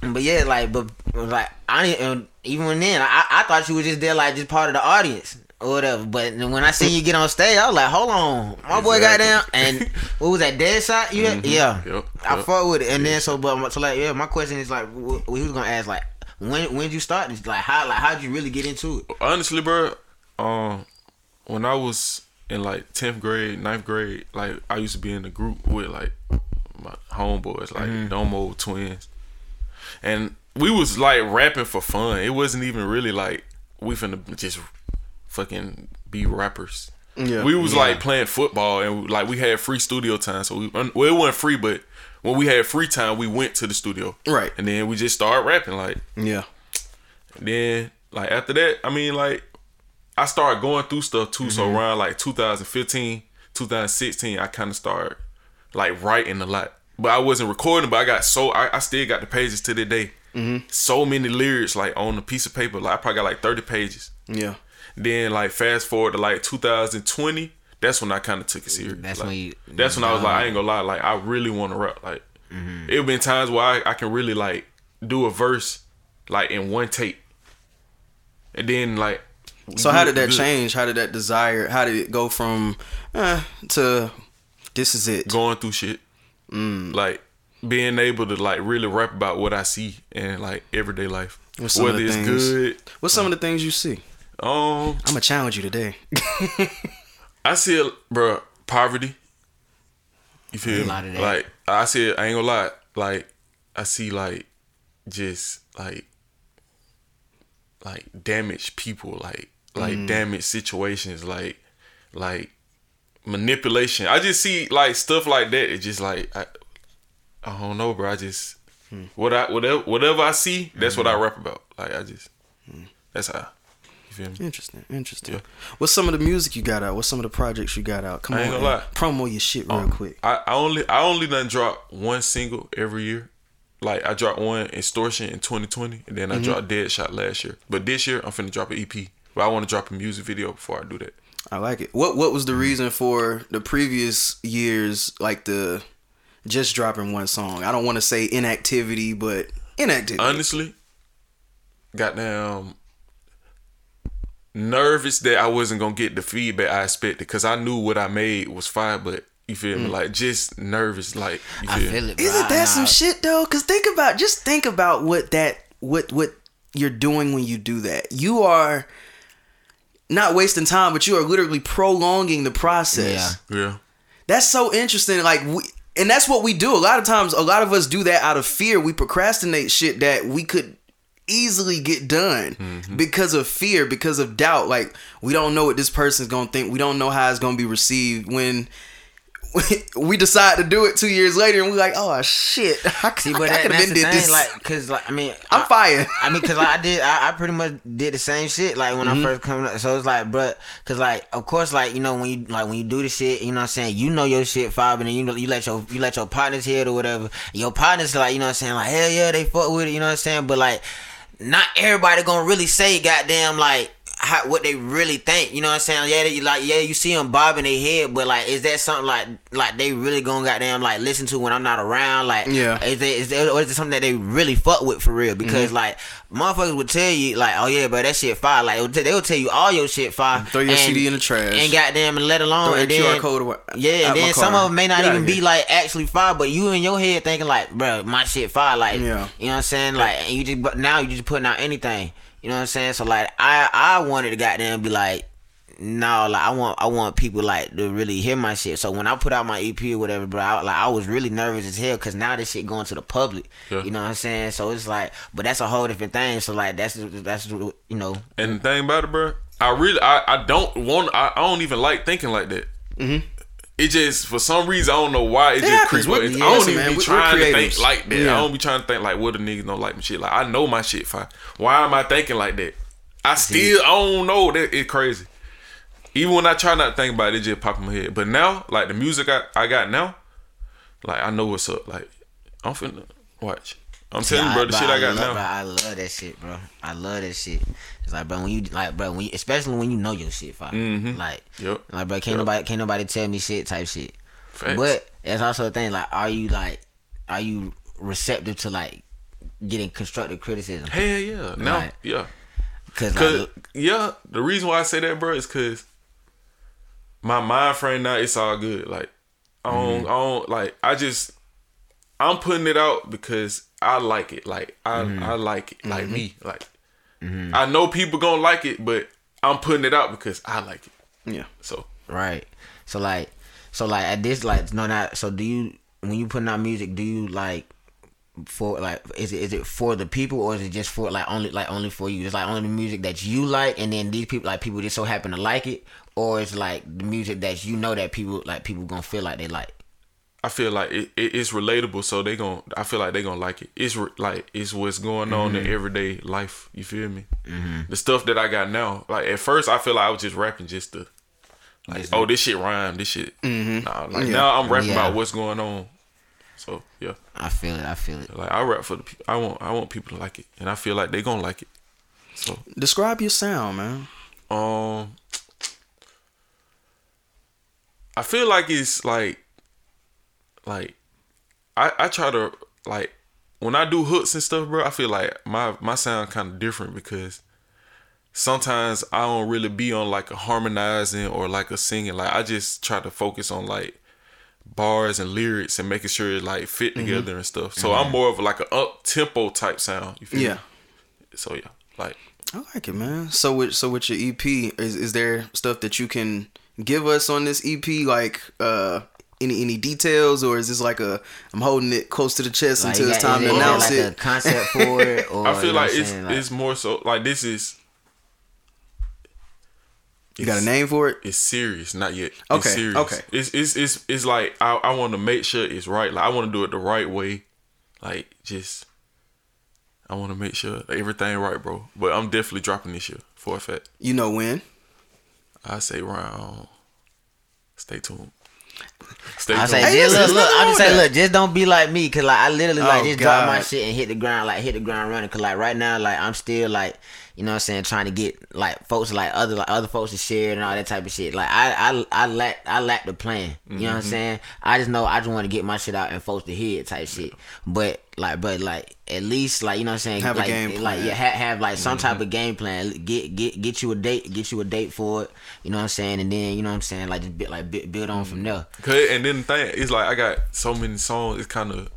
Speaker 4: but yeah like but like I didn't even then I, I thought you was just there like just part of the audience or whatever. But when I seen you get on stage, I was like, "Hold on, my boy got down." And what was that dead shot? You had? yeah,
Speaker 2: Yep,
Speaker 4: I
Speaker 2: yep.
Speaker 4: fought with it. And then so, but so like, yeah, my question is like, wh- was gonna ask like, when when did you start this? Like how like how'd you really get into it?
Speaker 2: honestly, bro, um, when I was in like tenth grade, 9th grade, like I used to be in a group with like my homeboys, like
Speaker 4: Mm-hmm.
Speaker 2: Domo twins, and we was like rapping for fun. It wasn't even really like we finna just fucking be rappers.
Speaker 3: Yeah.
Speaker 2: we was
Speaker 4: Yeah.
Speaker 2: like playing football and like we had free studio time. So we well, it wasn't free, but when we had free time, we went to the studio.
Speaker 3: Right.
Speaker 2: and then we just started rapping like.
Speaker 3: Yeah.
Speaker 2: And then like after that, I mean like I started going through stuff too. So mm-hmm. around like 2015, 2016, I kind of started like writing a lot. But I wasn't recording, but I got so I, I still got the pages to the day. So many lyrics like on a piece of paper. Like I probably got like 30 pages.
Speaker 3: Yeah.
Speaker 2: Then like fast forward to like 2020, that's when I kind of took it serious.
Speaker 4: That's
Speaker 2: Like,
Speaker 4: when you-
Speaker 2: That's when I was like, I ain't gonna lie, like I really want to rap. Like it been times where I, I can really like do a verse like in one take, and then like.
Speaker 3: So how did that change? How did that desire? How did it go from uh, to this is it?
Speaker 2: Going through shit,
Speaker 3: Mm.
Speaker 2: like being able to like really rap about what I see in like everyday life,
Speaker 3: What's some of
Speaker 2: whether
Speaker 3: the
Speaker 2: it's
Speaker 3: things-
Speaker 2: good.
Speaker 3: What's some of the things you see?
Speaker 2: Um,
Speaker 3: I'm gonna challenge you today.
Speaker 2: I see bro. Poverty. You feel
Speaker 4: A
Speaker 2: me?
Speaker 4: of that.
Speaker 2: Like I see. I ain't gonna lie. Like I see like just like like damaged people. Like like
Speaker 3: Mm.
Speaker 2: damaged situations. Like like manipulation. I just see like stuff like that. It's just like I, I don't know, bro. I just
Speaker 3: Hmm.
Speaker 2: what I whatever whatever I see, that's what I rap about. Like I just that's how. You feel?
Speaker 3: Interesting, interesting.
Speaker 2: Yeah.
Speaker 3: What's some of the music you got out? What's some of the projects you got out? Come
Speaker 2: I
Speaker 3: on, promo your shit real quick.
Speaker 2: I, I only I only done drop one single every year. Like I dropped one extortion in 2020, and then I dropped Dead Shot last year. But this year I'm finna drop an EP. But I want to drop a music video before I do that.
Speaker 3: I like it. What What was the mm. reason for the previous years, like the just dropping one song? I don't want to say inactivity, but inactivity.
Speaker 2: Honestly, goddamn nervous that I wasn't gonna get the feedback I expected because I knew what I made was fine, but you feel me? Mm. Like just nervous, like you
Speaker 4: I
Speaker 2: feel,
Speaker 4: feel
Speaker 2: me?
Speaker 4: it. Bro.
Speaker 3: Isn't that
Speaker 4: nah,
Speaker 3: some shit though? Cause think about just think about what that what what you're doing when you do that. You are not wasting time, but you are literally prolonging the process.
Speaker 4: Yeah.
Speaker 2: Yeah,
Speaker 3: That's so interesting. Like we and that's what we do. A lot of times a lot of us do that out of fear. We procrastinate shit that we could easily get done mm-hmm. because of fear, because of doubt. Like we don't know what this person's gonna think. We don't know how it's gonna be received when we decide to do it two years later and we're like, oh shit, I,
Speaker 4: See,
Speaker 3: I
Speaker 4: but that,
Speaker 3: could
Speaker 4: that's
Speaker 3: have
Speaker 4: the
Speaker 3: been
Speaker 4: thing,
Speaker 3: did this.
Speaker 4: like, cause like I mean,
Speaker 3: I'm
Speaker 4: I-
Speaker 3: fired.
Speaker 4: I mean, cause like, I did, I, I pretty much did the same shit. Like when
Speaker 3: Mm-hmm.
Speaker 4: I first come, up. so it's like, bruh, cause like, of course, like you know when you like when you do the shit, you know what I'm saying, you know your shit five, and then you know you let your you let your partners hear it or whatever. Your partners like you know what I'm saying, like hell yeah, they fuck with it, you know what I'm saying, but like not everybody gonna really say goddamn like. How, what they really think. You know what I'm saying? Yeah, they, like yeah, you see them bobbing their head, but like, is that something like like they really gonna goddamn like listen to when I'm not around? Like,
Speaker 3: Yeah.
Speaker 4: is there, is or is it something that they really fuck with for real?
Speaker 3: Mm-hmm.
Speaker 4: Because like motherfuckers would tell you like, oh yeah, but that shit fire. Like they'll, they'll tell you all your shit fire.
Speaker 3: Throw your
Speaker 4: and-
Speaker 3: CD in the trash.
Speaker 4: and goddamn and let alone
Speaker 3: Throw
Speaker 4: and then,
Speaker 3: QR code away-
Speaker 4: Yeah, and then some
Speaker 3: car.
Speaker 4: of them may not
Speaker 3: Get
Speaker 4: even be like actually fire, but you in your head thinking like, bro, my shit fire. Like,
Speaker 3: Yeah.
Speaker 4: you know what I'm saying? Like, and you just but now you just putting out anything. You know what I'm saying? So like, I I wanted to goddamn be like, no, like I want I want people like to really hear my shit. So when I put out my EP or whatever, bro, I, like I was really nervous as hell because now this shit going to the public.
Speaker 2: Yeah.
Speaker 4: You know what I'm saying? So it's like, but that's a whole different thing. So like that's that's you know
Speaker 2: And the thing about it, bro, I really, I, I don't want, I, I don't even like thinking like that. Mm-hmm. It just, for some reason, I don't know why it, just creeps.
Speaker 3: We-
Speaker 2: I don't even
Speaker 3: man,
Speaker 2: be trying to think like that.
Speaker 3: Yeah.
Speaker 2: I don't be trying to think like what the niggas don't like my shit. Like I know my shit fine. Why am I thinking like that? I still, I don't know. That it's crazy. Even when I try not to think about it, it just pop in my head. But now, like the music I, I got now, like I know what's up. Like I'm finna watch. I'm telling you, bro, the shit I got
Speaker 4: love,
Speaker 2: now.
Speaker 4: Bro, I love that shit, bro. I love that shit. It's like, bro, when you like, bro, when you, especially when you know your shit, fire. Mm-hmm. Like,
Speaker 2: Yep.
Speaker 4: like, bro, can't
Speaker 2: Yep.
Speaker 4: nobody, can't nobody tell me shit, type shit.
Speaker 2: Facts.
Speaker 4: But it's also a thing, like, are you like, are you receptive to like getting constructive criticism?
Speaker 2: Hell yeah.
Speaker 4: Right.
Speaker 2: yeah.
Speaker 4: Because
Speaker 2: Cause
Speaker 4: like,
Speaker 2: yeah, the reason why I say that, bro, is cause my mind frame now it's all good. Like I don't, mm-hmm. I don't like. I just I'm putting it out because I like it. Like I, mm-hmm. I like it. Like me. Like Mm-hmm. I know people gonna like it, but I'm putting it out because I like it.
Speaker 3: Yeah.
Speaker 2: So
Speaker 4: right. So like, so like at this, like, no, not. So do you when you putting out music, do you like? For like, is it is it for the people or is it just for like only like only for you? It's like only the music that you like, and then these people like people just so happen to like it, or it's like the music that you know that people like people gonna feel like they like.
Speaker 2: I feel like it, it, it's relatable, so they gon' I feel like they gonna like it. It's re- like it's what's going on in mm-hmm. everyday life. You feel me? Mm-hmm. The stuff that I got now. Like at first, I feel like I was just rapping just to, like, oh, this shit rhyme, this shit. Mm-hmm. Nah, like now I'm rapping
Speaker 4: Yeah.
Speaker 2: about what's going on. So yeah,
Speaker 4: I feel it. I feel it.
Speaker 2: like I rap for the people. I want I want people to like it, and I feel like they gonna like it. So
Speaker 3: Describe your sound, man.
Speaker 2: um, I feel like it's like, like, I I try to like when I do hooks and stuff, bro. I feel like my my sound kind of different because sometimes I don't really be on like a harmonizing or like a singing. Like I just try to focus on like bars and lyrics and making sure it like fit
Speaker 3: Mm-hmm.
Speaker 2: together and stuff. So I'm more of like a up tempo type sound. You feel
Speaker 3: Yeah.
Speaker 2: me? So yeah, like
Speaker 3: I like it, man. So with so with your EP, is is there stuff that you can give us on this EP? Like uh any any details, or is this like a I'm holding it close to the chest
Speaker 4: Like,
Speaker 3: until
Speaker 4: you
Speaker 3: it's
Speaker 4: got-
Speaker 3: time to
Speaker 4: there- is
Speaker 3: announce
Speaker 4: like
Speaker 3: it?
Speaker 4: a concept for it, or
Speaker 2: I feel
Speaker 4: you know
Speaker 2: like it's?
Speaker 4: Like-
Speaker 2: it's more so like this is
Speaker 3: you got a name for it?
Speaker 2: it's serious, not yet. It's
Speaker 3: Okay,
Speaker 2: serious.
Speaker 3: okay.
Speaker 2: It's it's it's it's like I, I want to make sure it's right. Like I want to do it the right way. Like just I want to make sure everything right, bro. But I'm definitely dropping this year for a fact.
Speaker 3: You know when?
Speaker 2: I say round. Stay tuned. Stay
Speaker 4: I
Speaker 2: tuned.
Speaker 4: say,
Speaker 3: Hey,
Speaker 4: just look, look. I
Speaker 3: wrong
Speaker 4: just
Speaker 3: with
Speaker 4: say, look, just don't be like me, cause like I literally like
Speaker 3: Oh,
Speaker 4: just drop my shit and hit the ground, like hit the ground running. Cause like right now, like I'm still like, you know, what I'm saying, trying to get like folks like other like other folks to share it and all that type of shit. Like I I I lack I lack the plan. You know what I'm
Speaker 3: Mm-hmm.
Speaker 4: saying? I just know I just want to get my shit out and folks to hear it type shit. But like, but like at least like you know what I'm saying,
Speaker 3: Have a
Speaker 4: like
Speaker 3: game plan. Mm-hmm.
Speaker 4: yeah, have, have like some type of game plan. Get get get you a date, get you a date for it. You know what I'm saying, and then you know what I'm saying, like just build, like build on from there.
Speaker 2: Cause, and then the thing is like I got so many songs. It's kind of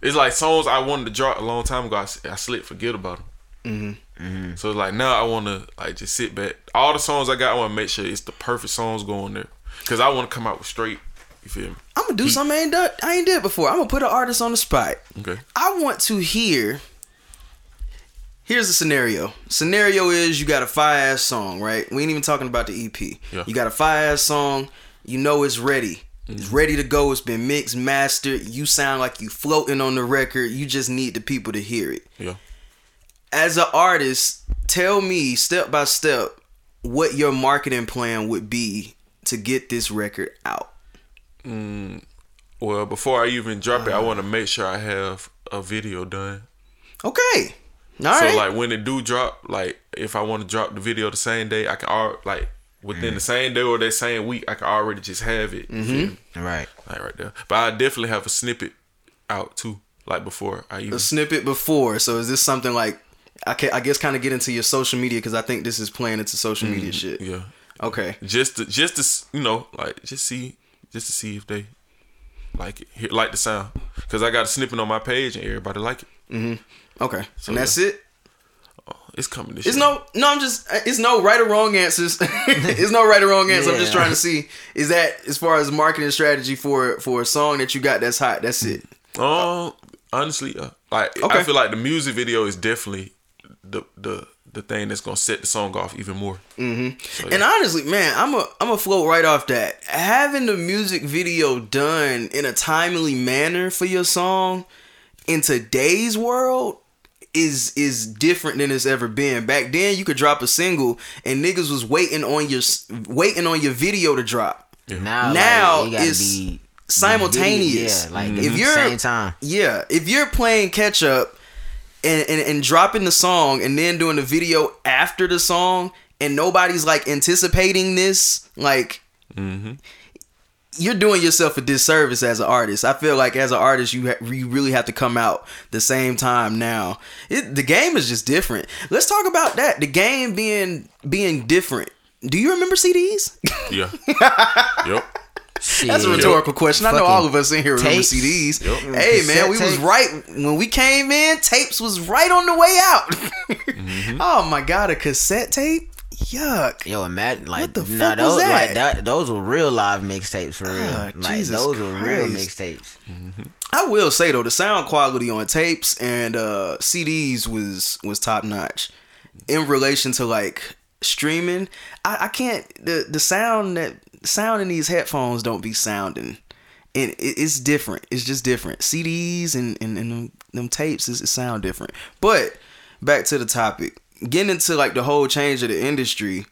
Speaker 2: it's like songs I wanted to drop a long time ago. I, I slipped forget about them. Mm-hmm. Mm-hmm. So like now I want to like just sit back. All the songs I got, I want to make sure it's the perfect songs going there. Cause I want to come out with straight. You feel me?
Speaker 3: I'm gonna do something I ain't done. I ain't did before. I'm gonna put an artist on the spot.
Speaker 2: Okay.
Speaker 3: I want to hear. Here's the scenario. Scenario is you got a fire ass song, right? We ain't even talking about the EP.
Speaker 2: Yeah.
Speaker 3: You got a fire ass song. You know it's ready. It's mm-hmm. ready to go. It's been mixed, mastered. You sound like you floating on the record. You just need the people to hear it.
Speaker 2: Yeah.
Speaker 3: As an artist, tell me step by step what your marketing plan would be to get this record out.
Speaker 2: Mm, well, before I even drop it, I uh-huh. want to make sure I have a video done.
Speaker 3: Okay. All
Speaker 2: so
Speaker 3: right.
Speaker 2: like when it do drop, like if I want to drop the video the same day, I can all like within the mm. same day or that same week, I can already just have it. Mm-hmm. me?
Speaker 4: Right.
Speaker 2: Like right there. But I definitely have a snippet out too, like before I even.
Speaker 3: a snippet before. So is this something like I can I guess kind of get into your social media because I think this is playing into social media shit.
Speaker 2: Yeah.
Speaker 3: Okay.
Speaker 2: Just to just to you know like just see just to see if they like it like the sound because I got a snippet on my page and everybody like it. Mm-hmm.
Speaker 3: Okay. and that's it.
Speaker 2: Oh, It's coming this
Speaker 3: It's
Speaker 2: year.
Speaker 3: no no. I'm just it's no right or wrong answers. it's no right or wrong answer. I'm just trying to see is that as far as marketing strategy for for a song that you got that's hot. That's it.
Speaker 2: Um, honestly, uh, like
Speaker 3: Okay.
Speaker 2: I feel like the music video is definitely the the the thing that's gonna set the song off even more. Mm-hmm.
Speaker 3: And honestly, man, I'm a I'm a float right off that. Having the music video done in a timely manner for your song in today's world is is different than it's ever been. Back then, you could drop a single and niggas was waiting on your waiting on your video to drop.
Speaker 4: Now,
Speaker 3: Now
Speaker 4: like,
Speaker 3: it's
Speaker 4: be
Speaker 3: simultaneous.
Speaker 4: Yeah, like
Speaker 3: If
Speaker 4: if
Speaker 3: you're-
Speaker 4: you're same time.
Speaker 3: Yeah, if you're playing catch up and, and and dropping the song and then doing the video after the song and nobody's like anticipating this, like mm-hmm. you're doing yourself a disservice as an artist. I feel like as an artist, you ha- you really have to come out the same time now. It, the game is just different. Let's talk about that. The game being being different. Do you remember CDs?
Speaker 2: Yeah. yep.
Speaker 4: Shit.
Speaker 3: That's a rhetorical question. I know all of us in here remember
Speaker 4: tapes.
Speaker 3: CDs.
Speaker 2: Yep.
Speaker 3: Hey man,
Speaker 4: Cassette
Speaker 3: we was right when we came in. Tapes was right on the way out.
Speaker 4: Mm-hmm.
Speaker 3: oh my god, a cassette tape? Yuck.
Speaker 4: Yo, imagine like
Speaker 3: What the
Speaker 4: nah,
Speaker 3: fuck was
Speaker 4: those
Speaker 3: that?
Speaker 4: like that. Those were real live mixtapes for real.
Speaker 3: Ah,
Speaker 4: like
Speaker 3: Jesus
Speaker 4: those were real
Speaker 3: Christ.
Speaker 4: mixtapes.
Speaker 3: I will say though, the sound quality on tapes and uh, CDs was was top notch. In relation to like streaming, I, I can't the the sound that sound in these headphones don't be sounding. And it's different. It's just different. CDs and and, and them, them tapes is sound different. But back to the topic, getting into like the whole change of the industry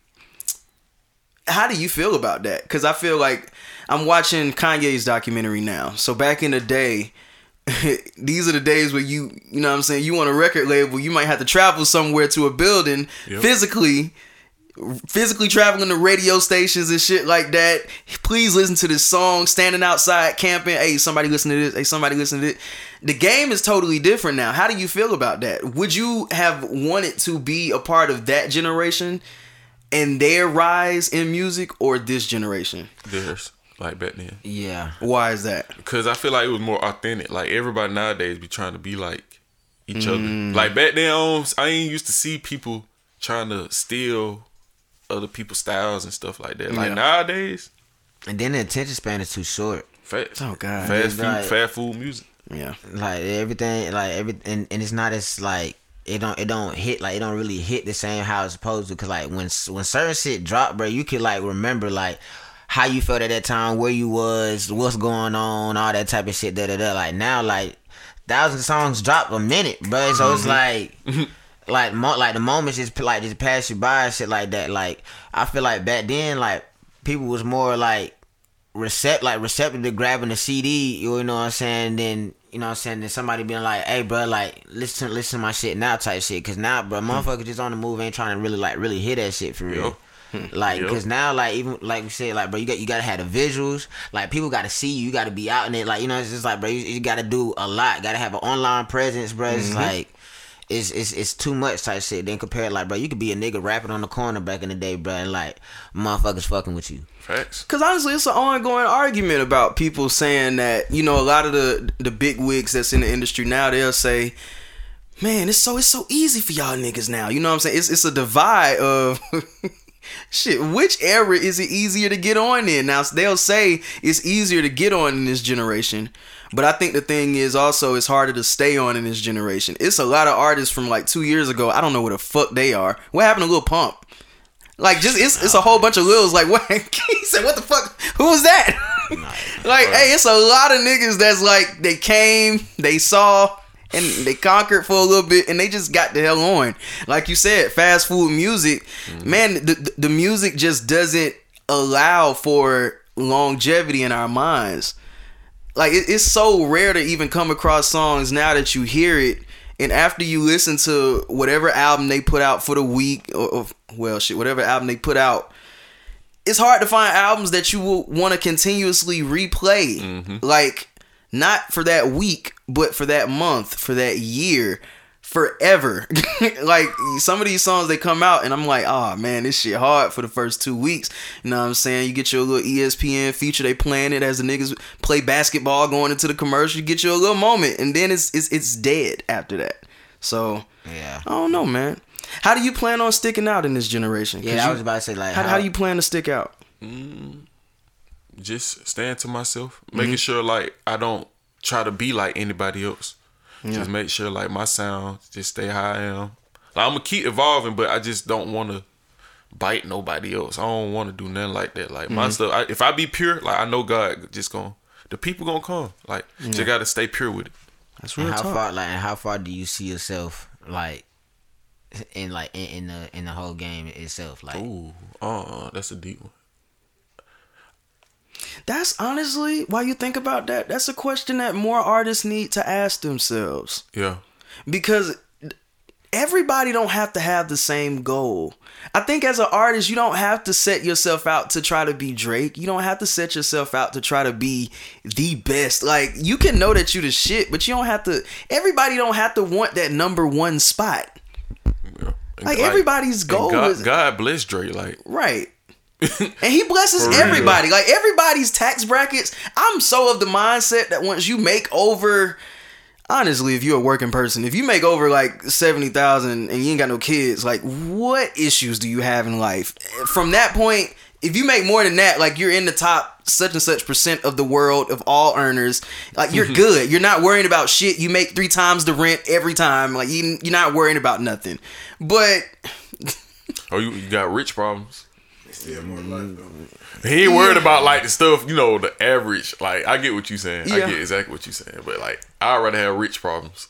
Speaker 3: how do you feel about that? Because I feel like I'm watching Kanye's documentary now. So back in the day, these are the days where you, you know what I'm saying, you want a record label, you might have to travel somewhere to a building
Speaker 2: Yep.
Speaker 3: physically, physically traveling to radio stations and shit like that. Please listen to this song, standing outside camping. Hey, somebody listen to this. Hey, somebody listen to this. The game is totally different now. How do you feel about that? Would you have wanted to be a part of that generation? and their rise in music or this generation?
Speaker 2: There's like back then
Speaker 4: Yeah.
Speaker 3: Why is that?
Speaker 2: because I feel like it was more authentic. Like everybody nowadays be trying to be like each other. Mm. Like back then, I ain't used to see people trying to steal other people's styles and stuff like that. Like
Speaker 3: Yeah.
Speaker 2: nowadays,
Speaker 4: And then the attention span is too short.
Speaker 2: fast,
Speaker 3: Oh, God.
Speaker 2: fast food,
Speaker 4: like-
Speaker 2: fast food music.
Speaker 3: Yeah.
Speaker 4: Like everything, like every, and, and it's not as like it don't it don't hit like it don't really hit the same how it's supposed to. Cause like when when certain shit drop, bro, you could like remember like how you felt at that time, where you was, what's going on, all that type of shit. Da da da. Like now, like thousand songs drop a minute, bro. So it's mm-hmm. like. Like mo- like the moments just like just pass you by and shit like that. Like I feel like back then, like people was more like recept like receptive to grabbing the CD, you know what I'm saying? Then you know what I'm saying? Then somebody being like, "Hey, bro, like listen, listen to my shit now," type shit. Cause now, bro, hmm. motherfuckers just on the move ain't trying to really like really hit that shit for real. Hmm. Like,
Speaker 2: Yup.
Speaker 4: cause now, like even like we said, like bro, you got you gotta have the visuals. Like people gotta see you. You gotta be out in it. Like you know, it's just like bro, you, you gotta do a lot. Gotta have an online presence, bro. It's mm-hmm. like. It's, it's it's too much type shit. Then compared like bro, you could be a nigga rapping on the corner back in the day, bro, and like motherfuckers fucking with you.
Speaker 2: Facts.
Speaker 3: Cause honestly, it's an ongoing argument about people saying that you know a lot of the the big wigs that's in the industry now they'll say, "Man, it's so it's so easy for y'all niggas now." You know what I'm saying? It's it's a divide of. Shit, which era is it easier to get on in? Now they'll say it's easier to get on in this generation, but I think the thing is also it's harder to stay on in this generation. It's a lot of artists from like two years ago. I don't know where the fuck they are. What happened to Lil Pump? Like just it's it's a whole bunch of Lils. Like what? he said, "What the fuck? Who was that?" like, hey, it's a lot of niggas that's like they came, they saw, and they conquered for a little bit, and they just got the hell on. Like you said, fast food music, mm-hmm. man. The the- the music just doesn't allow for longevity in our minds. Like it, it's so rare to even come across songs now that you hear it and after you listen to whatever album they put out for the week, or, or well, shit, whatever album they put out, it's hard to find albums that you will want to continuously replay.
Speaker 2: Mm-hmm.
Speaker 3: Like, not for that week, but for that month, for that year, forever. like, some of these songs, they come out, and I'm like, oh man, this shit hard for the first two weeks. You know what I'm saying? You get your little ESPN feature, they playing it as the niggas play basketball going into the commercial. You get your little moment, and then it's it's, it's dead after that. So,
Speaker 4: Yeah.
Speaker 3: I don't know, man. How do you plan on sticking out in this generation?
Speaker 4: Yeah, I was about to say like
Speaker 3: how, how do you plan to stick out?
Speaker 2: Just staying to myself,
Speaker 3: Mm-hmm.
Speaker 2: making sure like I don't try to be like anybody else. Just make sure like my sound just stay how I am. Like I'm gonna keep evolving, but I just don't want to bite nobody else. I don't want to do nothing like that. Like
Speaker 3: Mm-hmm.
Speaker 2: my stuff, I, if I be pure, like I know God just gonna the people gonna come. Like you gotta stay pure with it.
Speaker 3: That's
Speaker 4: And
Speaker 3: real
Speaker 4: how
Speaker 3: talk.
Speaker 4: far like and how far do you see yourself like in like in, in the in the whole game itself? Like
Speaker 2: Ooh, uh, that's a deep one.
Speaker 3: That's honestly why you think about that. That's a question that more artists need to ask themselves
Speaker 2: Yeah,
Speaker 3: because everybody don't have to have the same goal. I think as an artist, you don't have to set yourself out to try to be Drake. You don't have to set yourself out to try to be the best. Like you can know that you the shit, but you don't have to. Everybody don't have to want that number one spot.
Speaker 2: yeah. And,
Speaker 3: Like, everybody's goal
Speaker 2: God,
Speaker 3: is-
Speaker 2: God bless Drake. Like
Speaker 3: Right. And he blesses everybody. Like everybody's tax brackets. I'm so of the mindset that once you make over honestly, if you're a working person, if you make over like 70,000 and you ain't got no kids, like what issues do you have in life? From that point, if you make more than that, like you're in the top such and such percent of the world of all earners, like you're mm-hmm. good. You're not worrying about shit. You make three times the rent every time. Like you, you're not worrying about nothing. But
Speaker 2: Oh, you, you got rich problems. He ain't worried about like the stuff, you know, the average. Like I get what you saying. I get exactly what you saying. But like I'd rather have rich problems.